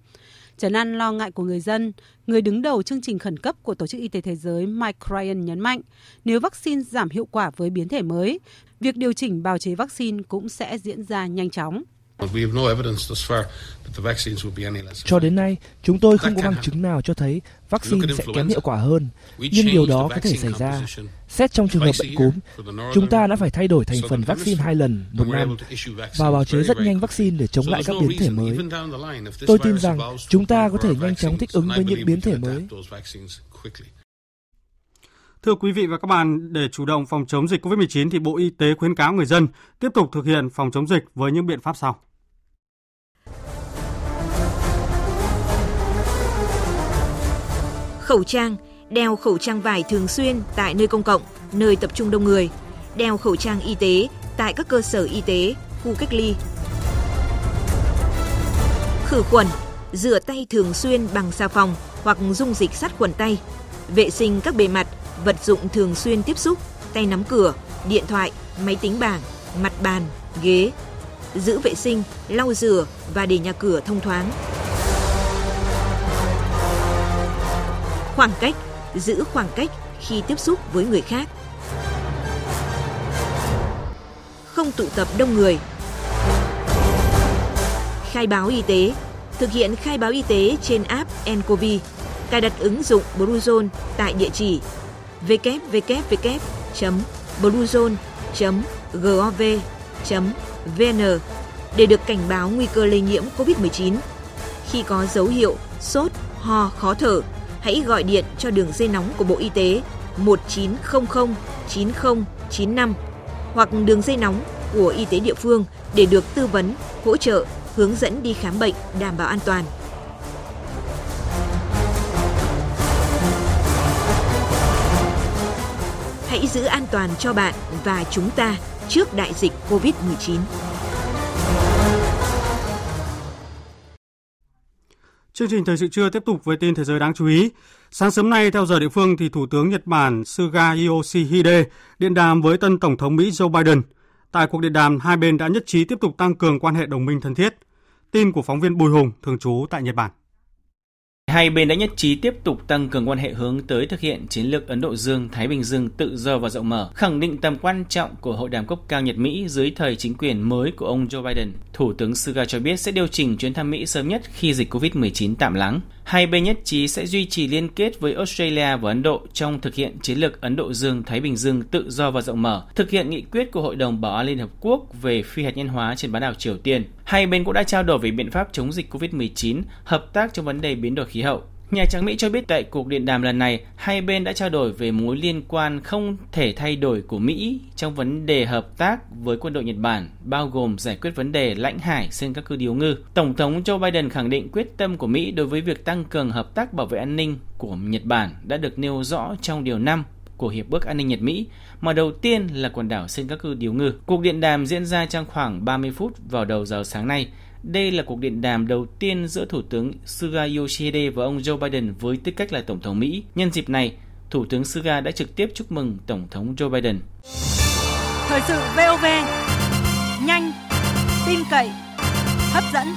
Trấn an lo ngại của người dân, người đứng đầu chương trình khẩn cấp của Tổ chức Y tế Thế giới Mike Ryan nhấn mạnh, nếu vaccine giảm hiệu quả với biến thể mới, việc điều chỉnh bào chế vaccine cũng sẽ diễn ra nhanh chóng. Cho đến nay, chúng tôi không có bằng chứng nào cho thấy vaccine sẽ kém hiệu quả hơn, nhưng điều đó có thể xảy ra. Xét trong trường hợp bệnh cúm, chúng ta đã phải thay đổi thành phần vaccine hai lần một năm và bào chế rất nhanh vaccine để chống lại các biến thể mới. Tôi tin rằng chúng ta có thể nhanh chóng thích ứng với những biến thể mới. Thưa quý vị và các bạn, để chủ động phòng chống dịch COVID-19 thì Bộ Y tế khuyến cáo người dân tiếp tục thực hiện phòng chống dịch với những biện pháp sau. Khẩu trang, đeo khẩu trang vải thường xuyên tại nơi công cộng, nơi tập trung đông người, đeo khẩu trang y tế tại các cơ sở y tế, khu cách ly. Khử khuẩn, rửa tay thường xuyên bằng xà phòng hoặc dung dịch sát khuẩn tay, vệ sinh các bề mặt, vật dụng thường xuyên tiếp xúc, tay nắm cửa, điện thoại, máy tính bảng, mặt bàn, ghế, giữ vệ sinh, lau rửa và để nhà cửa thông thoáng. Khoảng cách, giữ khoảng cách khi tiếp xúc với người khác. Không tụ tập đông người. Khai báo y tế, thực hiện khai báo y tế trên app nCoV, cài đặt ứng dụng Bluezone tại địa chỉ www.bluezone.gov.vn để được cảnh báo nguy cơ lây nhiễm COVID-19. Khi có dấu hiệu sốt, ho, khó thở, hãy gọi điện cho đường dây nóng của Bộ Y tế 1900 9095 hoặc đường dây nóng của y tế địa phương để được tư vấn, hỗ trợ, hướng dẫn đi khám bệnh đảm bảo an toàn. Hãy giữ an toàn cho bạn và chúng ta trước đại dịch COVID-19. Chương trình thời sự trưa tiếp tục với tin thế giới đáng chú ý. Sáng sớm nay theo giờ địa phương thì Thủ tướng Nhật Bản Suga Yoshihide điện đàm với tân tổng thống Mỹ Joe Biden. Tại cuộc điện đàm, hai bên đã nhất trí tiếp tục tăng cường quan hệ đồng minh thân thiết. Tin của phóng viên Bùi Hùng thường trú tại Nhật Bản. Hai bên đã nhất trí tiếp tục tăng cường quan hệ hướng tới thực hiện chiến lược Ấn Độ Dương-Thái Bình Dương tự do và rộng mở, khẳng định tầm quan trọng của hội đàm cấp cao Nhật-Mỹ dưới thời chính quyền mới của ông Joe Biden. Thủ tướng Suga cho biết sẽ điều chỉnh chuyến thăm Mỹ sớm nhất khi dịch COVID-19 tạm lắng. Hai bên nhất trí sẽ duy trì liên kết với Australia và Ấn Độ trong thực hiện chiến lược Ấn Độ Dương-Thái Bình Dương tự do và rộng mở, thực hiện nghị quyết của Hội đồng Bảo an Liên Hợp Quốc về phi hạt nhân hóa trên bán đảo Triều Tiên. Hai bên cũng đã trao đổi về biện pháp chống dịch COVID-19, hợp tác trong vấn đề biến đổi khí hậu. Nhà Trắng Mỹ cho biết tại cuộc điện đàm lần này, hai bên đã trao đổi về mối liên quan không thể thay đổi của Mỹ trong vấn đề hợp tác với quân đội Nhật Bản, bao gồm giải quyết vấn đề lãnh hải trên các cư điếu ngư. Tổng thống Joe Biden khẳng định quyết tâm của Mỹ đối với việc tăng cường hợp tác bảo vệ an ninh của Nhật Bản đã được nêu rõ trong Điều 5 của Hiệp ước An ninh Nhật-Mỹ, mà đầu tiên là quần đảo Senkaku Điếu Ngư. Cuộc điện đàm diễn ra trong khoảng 30 phút vào đầu giờ sáng nay. Đây là cuộc điện đàm đầu tiên giữa Thủ tướng Suga Yoshihide và ông Joe Biden với tư cách là Tổng thống Mỹ. Nhân dịp này, Thủ tướng Suga đã trực tiếp chúc mừng Tổng thống Joe Biden. Thời sự VOV, nhanh, tin cậy, hấp dẫn.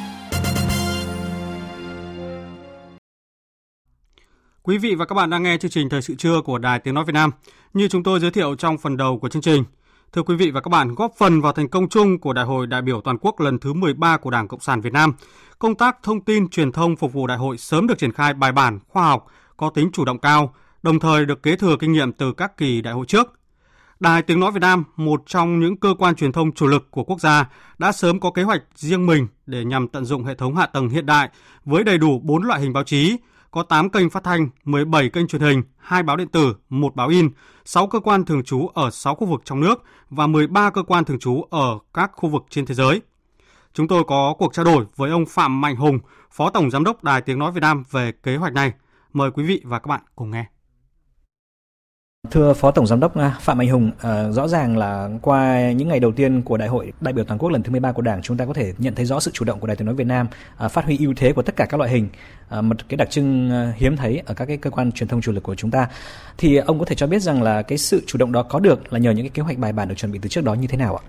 Quý vị và các bạn đang nghe chương trình Thời sự trưa của Đài Tiếng Nói Việt Nam. Như chúng tôi giới thiệu trong phần đầu của chương trình, Thưa quý vị và các bạn, góp phần vào thành công chung của Đại hội đại biểu toàn quốc lần thứ 13 của Đảng Cộng sản Việt Nam, công tác thông tin truyền thông phục vụ đại hội sớm được triển khai bài bản, khoa học, có tính chủ động cao, đồng thời được kế thừa kinh nghiệm từ các kỳ đại hội trước. Đài Tiếng Nói Việt Nam, một trong những cơ quan truyền thông chủ lực của quốc gia, đã sớm có kế hoạch riêng mình để nhằm tận dụng hệ thống hạ tầng hiện đại với đầy đủ 4 loại hình báo chí, có 8 kênh phát thanh, 17 kênh truyền hình, 2 báo điện tử, 1 báo in, 6 cơ quan thường trú ở 6 khu vực trong nước và 13 cơ quan thường trú ở các khu vực trên thế giới. Chúng tôi có cuộc trao đổi với ông Phạm Mạnh Hùng, Phó Tổng Giám đốc Đài Tiếng Nói Việt Nam về kế hoạch này. Mời quý vị và các bạn cùng nghe. Thưa Phó Tổng Giám đốc Phạm Mạnh Hùng, à, rõ ràng là qua những ngày đầu tiên của Đại hội đại biểu toàn quốc lần thứ 13 của Đảng, chúng ta có thể nhận thấy rõ sự chủ động của Đài Tiếng nói Việt Nam à, phát huy ưu thế của tất cả các loại hình, ờ, một cái đặc trưng hiếm thấy ở các cái cơ quan truyền thông chủ lực của chúng ta. Thì ông có thể cho biết rằng là cái sự chủ động đó có được là nhờ những cái kế hoạch bài bản được chuẩn bị từ trước đó như thế nào ạ?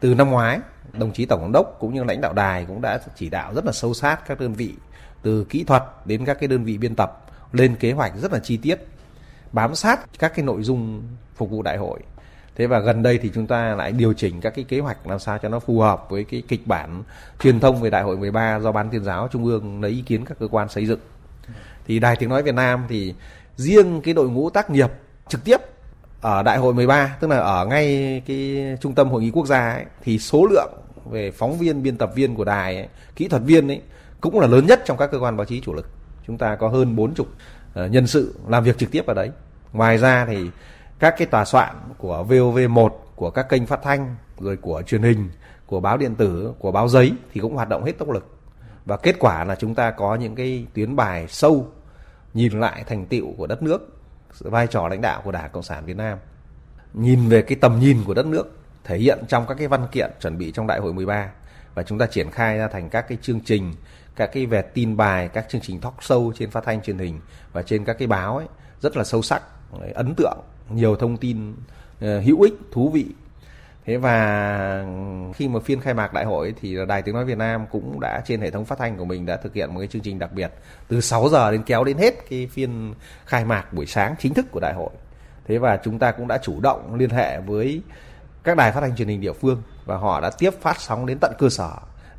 Từ năm ngoái, đồng chí tổng giám đốc cũng như lãnh đạo đài cũng đã chỉ đạo rất là sâu sát các đơn vị từ kỹ thuật đến các cái đơn vị biên tập lên kế hoạch rất là chi tiết bám sát các cái nội dung phục vụ đại hội. Thế và gần đây thì chúng ta lại điều chỉnh các cái kế hoạch làm sao cho nó phù hợp với cái kịch bản truyền thông về đại hội 13 do ban tuyên giáo trung ương lấy ý kiến các cơ quan xây dựng. Thì đài tiếng nói Việt Nam thì riêng cái đội ngũ tác nghiệp trực tiếp ở đại hội 13 tức là ở ngay cái trung tâm hội nghị quốc gia ấy, thì số lượng về phóng viên biên tập viên của đài ấy, kỹ thuật viên ấy cũng là lớn nhất trong các cơ quan báo chí chủ lực. Chúng ta có hơn bốn chục ờ, Ờ, nhân sự làm việc trực tiếp ở đấy. Ngoài ra thì các cái tòa soạn của VOV1 của các kênh phát thanh, rồi của truyền hình, của báo điện tử, của báo giấy thì cũng hoạt động hết tốc lực. Và kết quả là chúng ta có những cái tuyến bài sâu, nhìn lại thành tựu của đất nước, vai trò lãnh đạo của Đảng Cộng sản Việt Nam. Nhìn về cái tầm nhìn của đất nước, thể hiện trong các cái văn kiện chuẩn bị trong đại hội 13 và chúng ta triển khai ra thành các cái chương trình các cái về tin bài các chương trình talk show trên phát thanh truyền hình và trên các cái báo ấy rất là sâu sắc ấn tượng nhiều thông tin uh, hữu ích thú vị. Thế và khi mà phiên khai mạc đại hội thì đài tiếng nói Việt Nam cũng đã trên hệ thống phát thanh của mình đã thực hiện một cái chương trình đặc biệt từ 6 giờ đến kéo đến hết cái phiên khai mạc buổi sáng chính thức của đại hội. Thế và chúng ta cũng đã chủ động liên hệ với các đài phát thanh truyền hình địa phương và họ đã tiếp phát sóng đến tận cơ sở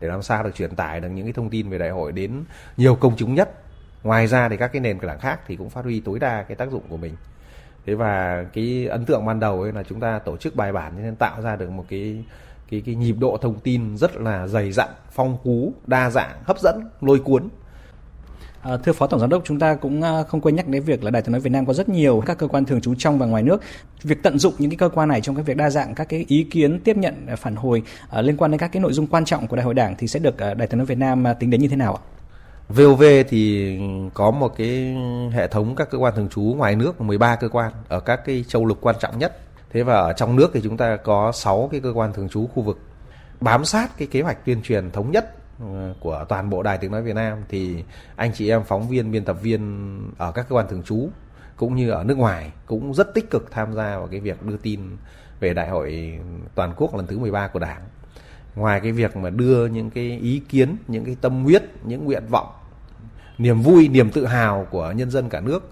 để làm sao được truyền tải được những cái thông tin về đại hội đến nhiều công chúng nhất. Ngoài ra thì các cái nền tảng khác thì cũng phát huy tối đa cái tác dụng của mình. Thế và cái ấn tượng ban đầu ấy là chúng ta tổ chức bài bản nên tạo ra được một cái cái cái nhịp độ thông tin rất là dày dặn, phong phú, đa dạng, hấp dẫn, lôi cuốn. À, thưa Phó Tổng Giám đốc, chúng ta cũng à, không quên nhắc đến việc là Đài tiếng nói Việt Nam có rất nhiều các cơ quan thường trú trong và ngoài nước. Việc tận dụng những cái cơ quan này trong cái việc đa dạng các cái ý kiến tiếp nhận à, phản hồi uh, liên quan đến các cái nội dung quan trọng của Đại hội Đảng thì sẽ được uh, Đài tiếng nói Việt Nam uh, tính đến như thế nào ạ? VOV thì có một cái hệ thống các cơ quan thường trú ngoài nước 13 cơ quan ở các cái châu lục quan trọng nhất. Thế và ở trong nước thì chúng ta có 6 cái cơ quan thường trú khu vực bám sát cái kế hoạch tuyên truyền thống nhất Ừ, của toàn bộ đài tiếng nói Việt Nam. Thì anh chị em phóng viên, biên tập viên ở các cơ quan thường trú cũng như ở nước ngoài cũng rất tích cực tham gia vào cái việc đưa tin về đại hội toàn quốc lần thứ 13 của Đảng. Ngoài cái việc mà đưa những cái ý kiến, những cái tâm huyết, những nguyện vọng, niềm vui, niềm tự hào của nhân dân cả nước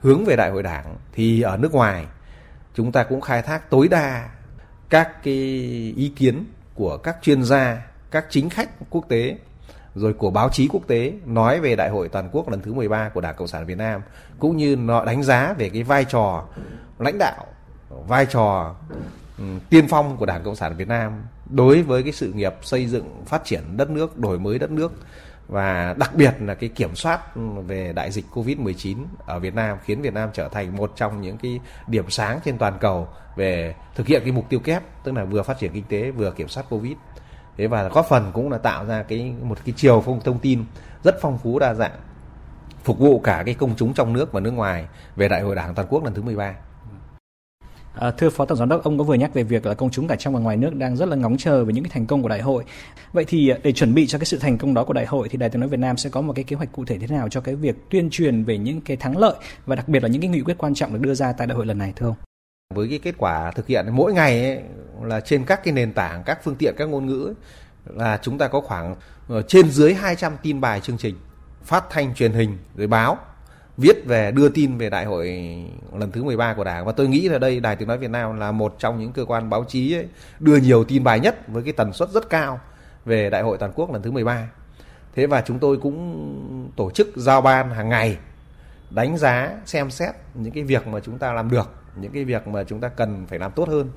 hướng về đại hội đảng thì ở nước ngoài chúng ta cũng khai thác tối đa các cái ý kiến của các chuyên gia các chính khách quốc tế, rồi của báo chí quốc tế nói về đại hội toàn quốc lần thứ 13 của Đảng Cộng sản Việt Nam, cũng như nó đánh giá về cái vai trò lãnh đạo, vai trò tiên phong của Đảng Cộng sản Việt Nam đối với cái sự nghiệp xây dựng, phát triển đất nước, đổi mới đất nước, và đặc biệt là cái kiểm soát về đại dịch Covid-19 ở Việt Nam khiến Việt Nam trở thành một trong những cái điểm sáng trên toàn cầu về thực hiện cái mục tiêu kép, tức là vừa phát triển kinh tế, vừa kiểm soát Covid. Thế và góp phần cũng là tạo ra cái một cái chiều phong thông tin rất phong phú đa dạng phục vụ cả cái công chúng trong nước và nước ngoài về Đại hội Đảng toàn quốc lần thứ 13. À, thưa Phó Tổng Giám đốc, ông có vừa nhắc về việc là công chúng cả trong và ngoài nước đang rất là ngóng chờ về những cái thành công của đại hội. Vậy thì à, để chuẩn bị cho cái sự thành công đó của đại hội thì Đài Tiếng nói Việt Nam sẽ có một cái kế hoạch cụ thể thế nào cho cái việc tuyên truyền về những cái thắng lợi và đặc biệt là những cái nghị quyết quan trọng được đưa ra tại đại hội lần này thưa ông? Với cái kết quả thực hiện mỗi ngày ấy, là trên các cái nền tảng, các phương tiện, các ngôn ngữ ấy, là chúng ta có khoảng ờ, trên dưới 200 tin bài chương trình phát thanh truyền hình rồi báo viết về đưa tin về đại hội lần thứ 13 của Đảng và tôi nghĩ là đây Đài Tiếng nói Việt Nam là một trong những cơ quan báo chí ấy, đưa nhiều tin bài nhất với cái tần suất rất cao về đại hội toàn quốc lần thứ 13. Thế và chúng tôi cũng tổ chức giao ban hàng ngày đánh giá xem xét những cái việc mà chúng ta làm được, những cái việc mà chúng ta cần phải làm tốt hơn.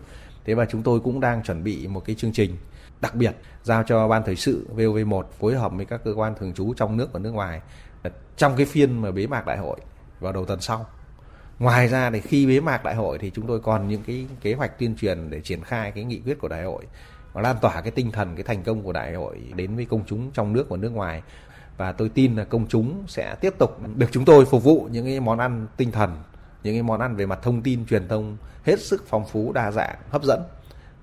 Thế và chúng tôi cũng đang chuẩn bị một cái chương trình đặc biệt giao cho ban thời sự VOV1 phối hợp với các cơ quan thường trú trong nước và nước ngoài trong cái phiên mà bế mạc đại hội vào đầu tuần sau. Ngoài ra thì khi bế mạc đại hội thì chúng tôi còn những cái kế hoạch tuyên truyền để triển khai cái nghị quyết của đại hội và lan tỏa cái tinh thần, cái thành công của đại hội đến với công chúng trong nước và nước ngoài và tôi tin là công chúng sẽ tiếp tục được chúng tôi phục vụ những cái món ăn tinh thần những cái món ăn về mặt thông tin truyền thông hết sức phong phú đa dạng hấp dẫn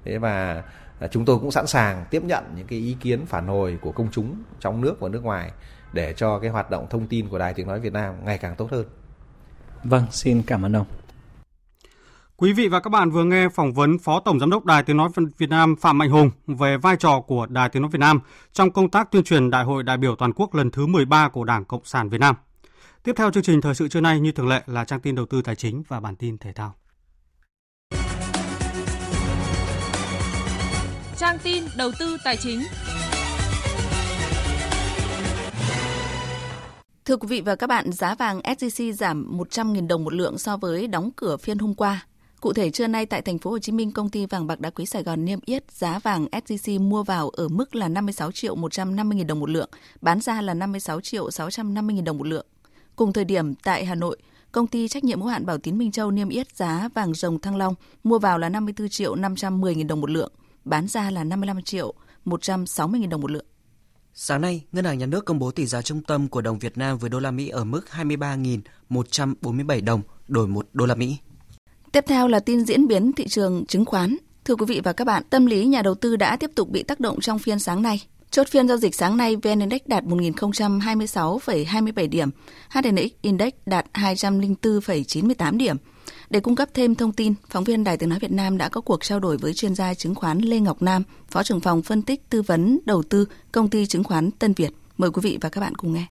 thế và chúng tôi cũng sẵn sàng tiếp nhận những cái ý kiến phản hồi của công chúng trong nước và nước ngoài để cho cái hoạt động thông tin của Đài Tiếng Nói Việt Nam ngày càng tốt hơn. Vâng, xin cảm ơn ông. Quý vị và các bạn vừa nghe phỏng vấn Phó Tổng Giám đốc Đài Tiếng Nói Việt Nam Phạm Mạnh Hùng về vai trò của Đài Tiếng Nói Việt Nam trong công tác tuyên truyền Đại hội đại biểu toàn quốc lần thứ 13 của Đảng Cộng sản Việt Nam. Tiếp theo chương trình thời sự trưa nay như thường lệ là trang tin đầu tư tài chính và bản tin thể thao. Trang tin đầu tư tài chính. Thưa quý vị và các bạn, giá vàng SJC giảm 100.000 đồng một lượng so với đóng cửa phiên hôm qua. Cụ thể trưa nay tại thành phố Hồ Chí Minh, công ty vàng bạc đá quý Sài Gòn niêm yết giá vàng SJC mua vào ở mức là 56 triệu 150 000 đồng một lượng, bán ra là 56 triệu 650 000 đồng một lượng. Cùng thời điểm tại Hà Nội, công ty trách nhiệm hữu hạn Bảo Tín Minh Châu niêm yết giá vàng rồng Thăng Long mua vào là 54 triệu 510 000 đồng một lượng, bán ra là 55 triệu 160 000 đồng một lượng. Sáng nay, Ngân hàng Nhà nước công bố tỷ giá trung tâm của đồng Việt Nam với đô la Mỹ ở mức 23.147 đồng đổi 1 đô la Mỹ. Tiếp theo là tin diễn biến thị trường chứng khoán. Thưa quý vị và các bạn, tâm lý nhà đầu tư đã tiếp tục bị tác động trong phiên sáng nay. Chốt phiên giao dịch sáng nay, VN Index đạt 1.026,27 điểm, HNX Index đạt 204,98 điểm. Để cung cấp thêm thông tin, phóng viên Đài Tiếng Nói Việt Nam đã có cuộc trao đổi với chuyên gia chứng khoán Lê Ngọc Nam, Phó trưởng phòng phân tích tư vấn đầu tư công ty chứng khoán Tân Việt. Mời quý vị và các bạn cùng nghe.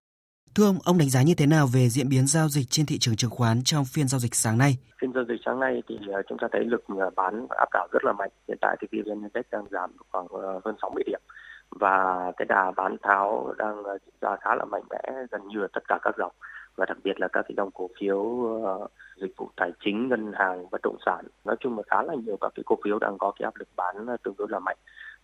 Thưa ông, ông đánh giá như thế nào về diễn biến giao dịch trên thị trường chứng khoán trong phiên giao dịch sáng nay? Phiên giao dịch sáng nay thì ờ, chúng ta thấy lực ờ, bán áp đảo rất là mạnh. Hiện tại thì VN Index đang giảm khoảng ờ, hơn 60 điểm và cái đà bán tháo đang ờ, diễn ra khá là mạnh mẽ gần như là tất cả các dòng và đặc biệt là các cái dòng cổ phiếu uh, dịch vụ tài chính, ngân hàng, bất động sản. Nói chung là khá là nhiều các cái cổ phiếu đang có cái áp lực bán ờ, tương đối là mạnh.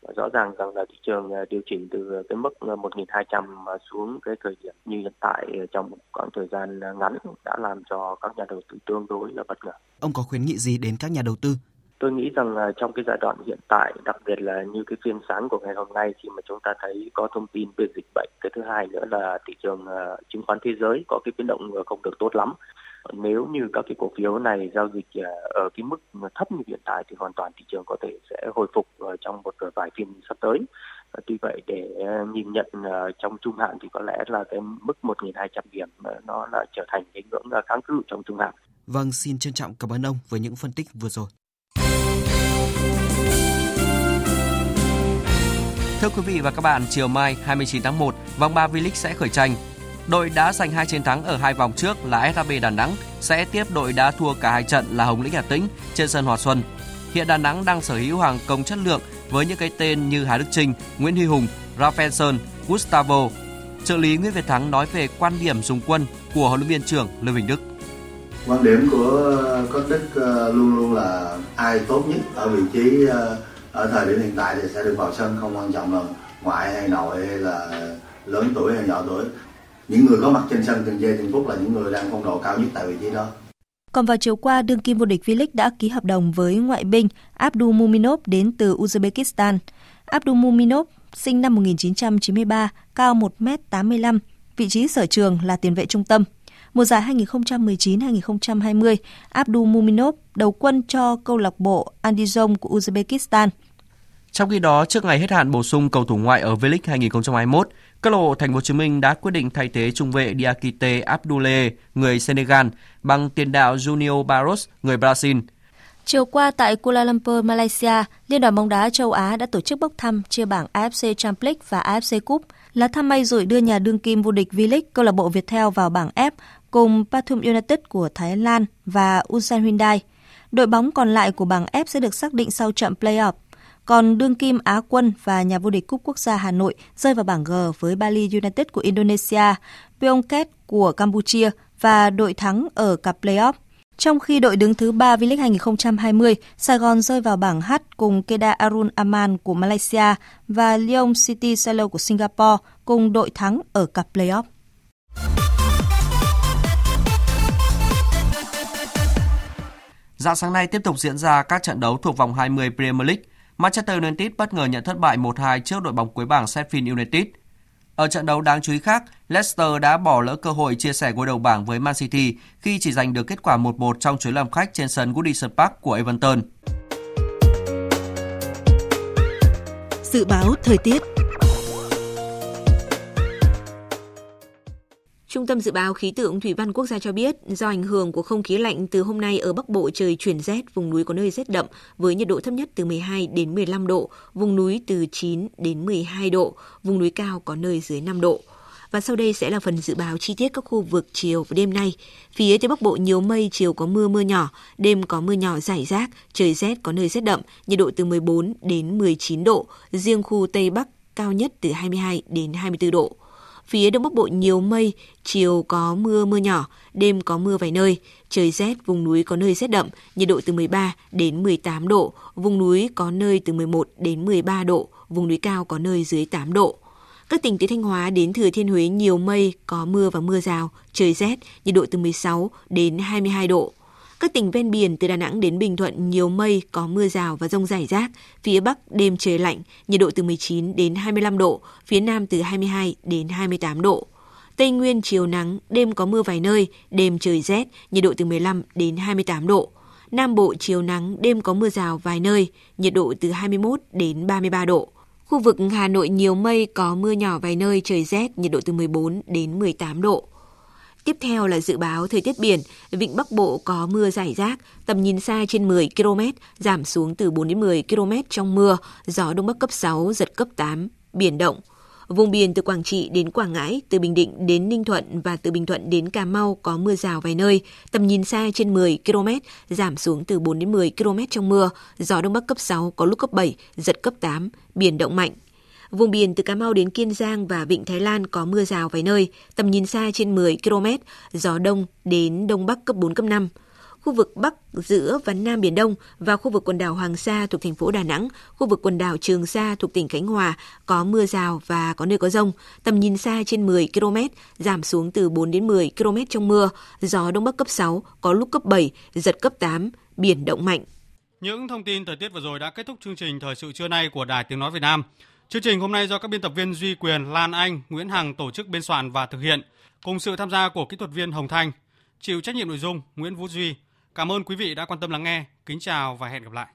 Và rõ ràng rằng là thị trường điều chỉnh từ cái mức 1.200 xuống cái thời điểm như hiện tại trong một khoảng thời gian ngắn đã làm cho các nhà đầu tư tương đối là bất ngờ. Ông có khuyến nghị gì đến các nhà đầu tư tôi nghĩ rằng là trong cái giai đoạn hiện tại đặc biệt là như cái phiên sáng của ngày hôm nay khi mà chúng ta thấy có thông tin về dịch bệnh cái thứ hai nữa là thị trường uh, chứng khoán thế giới có cái biến động ờ, không được tốt lắm nếu như các cái cổ phiếu này giao dịch uh, ở cái mức thấp như hiện tại thì hoàn toàn thị trường có thể sẽ hồi phục uh, trong một vài phiên sắp tới tuy vậy để nhìn nhận trong trung hạn thì có lẽ là cái mức 1.200 điểm nó là trở thành cái ngưỡng kháng cự trong trung hạn. Vâng, xin trân trọng cảm ơn ông với những phân tích vừa rồi. Thưa quý vị và các bạn, chiều mai 29 tháng 1, vòng 3 V-League sẽ khởi tranh. Đội đã giành hai chiến thắng ở hai vòng trước là SHB Đà Nẵng sẽ tiếp đội đã thua cả hai trận là Hồng Lĩnh Hà Tĩnh trên sân Hòa Xuân. Hiện Đà Nẵng đang sở hữu hàng công chất lượng với những cái tên như Hà Đức Trinh, Nguyễn Huy Hùng, Rafael Sơn, Gustavo. Trợ lý Nguyễn Việt Thắng nói về quan điểm dùng quân của huấn luyện viên trưởng Lê Huỳnh Đức. Quan điểm của Coach Đức ờ, luôn luôn là ai tốt nhất ở vị trí ờ, ở thời điểm hiện tại thì sẽ được vào sân không quan trọng là ngoại hay nội hay là lớn tuổi hay nhỏ tuổi những người có mặt trên sân từng giây từng phút là những người đang phong độ cao nhất tại vị trí đó còn vào chiều qua, đương kim vô địch V-League đã ký hợp đồng với ngoại binh Abdul Muminov đến từ Uzbekistan. Abdul Muminov sinh năm 1993, cao 1m85, vị trí sở trường là tiền vệ trung tâm. Mùa giải 2019-2020, Abdul Muminov đầu quân cho câu lạc bộ Andizom của Uzbekistan. Trong khi đó, trước ngày hết hạn bổ sung cầu thủ ngoại ở V-League 2021, câu lạc bộ Thành phố Hồ Chí Minh đã quyết định thay thế trung vệ Diakite Abdoulaye, người Senegal, bằng tiền đạo Junior Barros, người Brazil. Chiều qua tại Kuala Lumpur, Malaysia, Liên đoàn bóng đá châu Á đã tổ chức bốc thăm chia bảng AFC Champions League và AFC Cup. Lá thăm may rủi đưa nhà đương kim vô địch V-League câu lạc bộ Viettel vào bảng F cùng Pathum United của Thái Lan và Ulsan Hyundai. Đội bóng còn lại của bảng F sẽ được xác định sau trận play-off còn đương kim Á quân và nhà vô địch Cúp Quốc gia Hà Nội rơi vào bảng G với Bali United của Indonesia, pyongket của Campuchia và đội thắng ở cặp playoff. Trong khi đội đứng thứ 3 V-League 2020, Sài Gòn rơi vào bảng H cùng keda Arun Aman của Malaysia và Leong City Selo của Singapore cùng đội thắng ở cặp playoff. Dạng sáng nay tiếp tục diễn ra các trận đấu thuộc vòng 20 Premier League. Manchester United bất ngờ nhận thất bại 1-2 trước đội bóng cuối bảng Sheffield United. Ở trận đấu đáng chú ý khác, Leicester đã bỏ lỡ cơ hội chia sẻ ngôi đầu bảng với Man City khi chỉ giành được kết quả 1-1 trong chuyến làm khách trên sân Goodison Park của Everton. Dự báo thời tiết Trung tâm Dự báo Khí tượng Thủy văn Quốc gia cho biết, do ảnh hưởng của không khí lạnh từ hôm nay ở Bắc Bộ trời chuyển rét, vùng núi có nơi rét đậm với nhiệt độ thấp nhất từ 12 đến 15 độ, vùng núi từ 9 đến 12 độ, vùng núi cao có nơi dưới 5 độ. Và sau đây sẽ là phần dự báo chi tiết các khu vực chiều và đêm nay. Phía Tây Bắc Bộ nhiều mây, chiều có mưa mưa nhỏ, đêm có mưa nhỏ rải rác, trời rét có nơi rét đậm, nhiệt độ từ 14 đến 19 độ, riêng khu Tây Bắc cao nhất từ 22 đến 24 độ. Phía Đông Bắc Bộ nhiều mây, chiều có mưa mưa nhỏ, đêm có mưa vài nơi, trời rét, vùng núi có nơi rét đậm, nhiệt độ từ 13 đến 18 độ, vùng núi có nơi từ 11 đến 13 độ, vùng núi cao có nơi dưới 8 độ. Các tỉnh từ Thanh Hóa đến Thừa Thiên Huế nhiều mây, có mưa và mưa rào, trời rét, nhiệt độ từ 16 đến 22 độ. Các tỉnh ven biển từ Đà Nẵng đến Bình Thuận nhiều mây, có mưa rào và rông rải rác. Phía Bắc đêm trời lạnh, nhiệt độ từ 19 đến 25 độ, phía Nam từ 22 đến 28 độ. Tây Nguyên chiều nắng, đêm có mưa vài nơi, đêm trời rét, nhiệt độ từ 15 đến 28 độ. Nam Bộ chiều nắng, đêm có mưa rào vài nơi, nhiệt độ từ 21 đến 33 độ. Khu vực Hà Nội nhiều mây, có mưa nhỏ vài nơi, trời rét, nhiệt độ từ 14 đến 18 độ. Tiếp theo là dự báo thời tiết biển, vịnh Bắc Bộ có mưa rải rác, tầm nhìn xa trên 10 km, giảm xuống từ 4 đến 10 km trong mưa, gió Đông Bắc cấp 6, giật cấp 8, biển động. Vùng biển từ Quảng Trị đến Quảng Ngãi, từ Bình Định đến Ninh Thuận và từ Bình Thuận đến Cà Mau có mưa rào vài nơi, tầm nhìn xa trên 10 km, giảm xuống từ 4 đến 10 km trong mưa, gió Đông Bắc cấp 6, có lúc cấp 7, giật cấp 8, biển động mạnh. Vùng biển từ Cà Mau đến Kiên Giang và Vịnh Thái Lan có mưa rào vài nơi, tầm nhìn xa trên 10 km, gió đông đến đông bắc cấp 4 cấp 5. Khu vực Bắc, giữa và Nam Biển Đông và khu vực quần đảo Hoàng Sa thuộc thành phố Đà Nẵng, khu vực quần đảo Trường Sa thuộc tỉnh Khánh Hòa có mưa rào và có nơi có rông, tầm nhìn xa trên 10 km, giảm xuống từ 4 đến 10 km trong mưa, gió đông bắc cấp 6, có lúc cấp 7, giật cấp 8, biển động mạnh. Những thông tin thời tiết vừa rồi đã kết thúc chương trình thời sự trưa nay của Đài Tiếng nói Việt Nam. Chương trình hôm nay do các biên tập viên Duy Quyền, Lan Anh, Nguyễn Hằng tổ chức biên soạn và thực hiện, cùng sự tham gia của kỹ thuật viên Hồng Thanh, chịu trách nhiệm nội dung Nguyễn Vũ Duy. Cảm ơn quý vị đã quan tâm lắng nghe. Kính chào và hẹn gặp lại.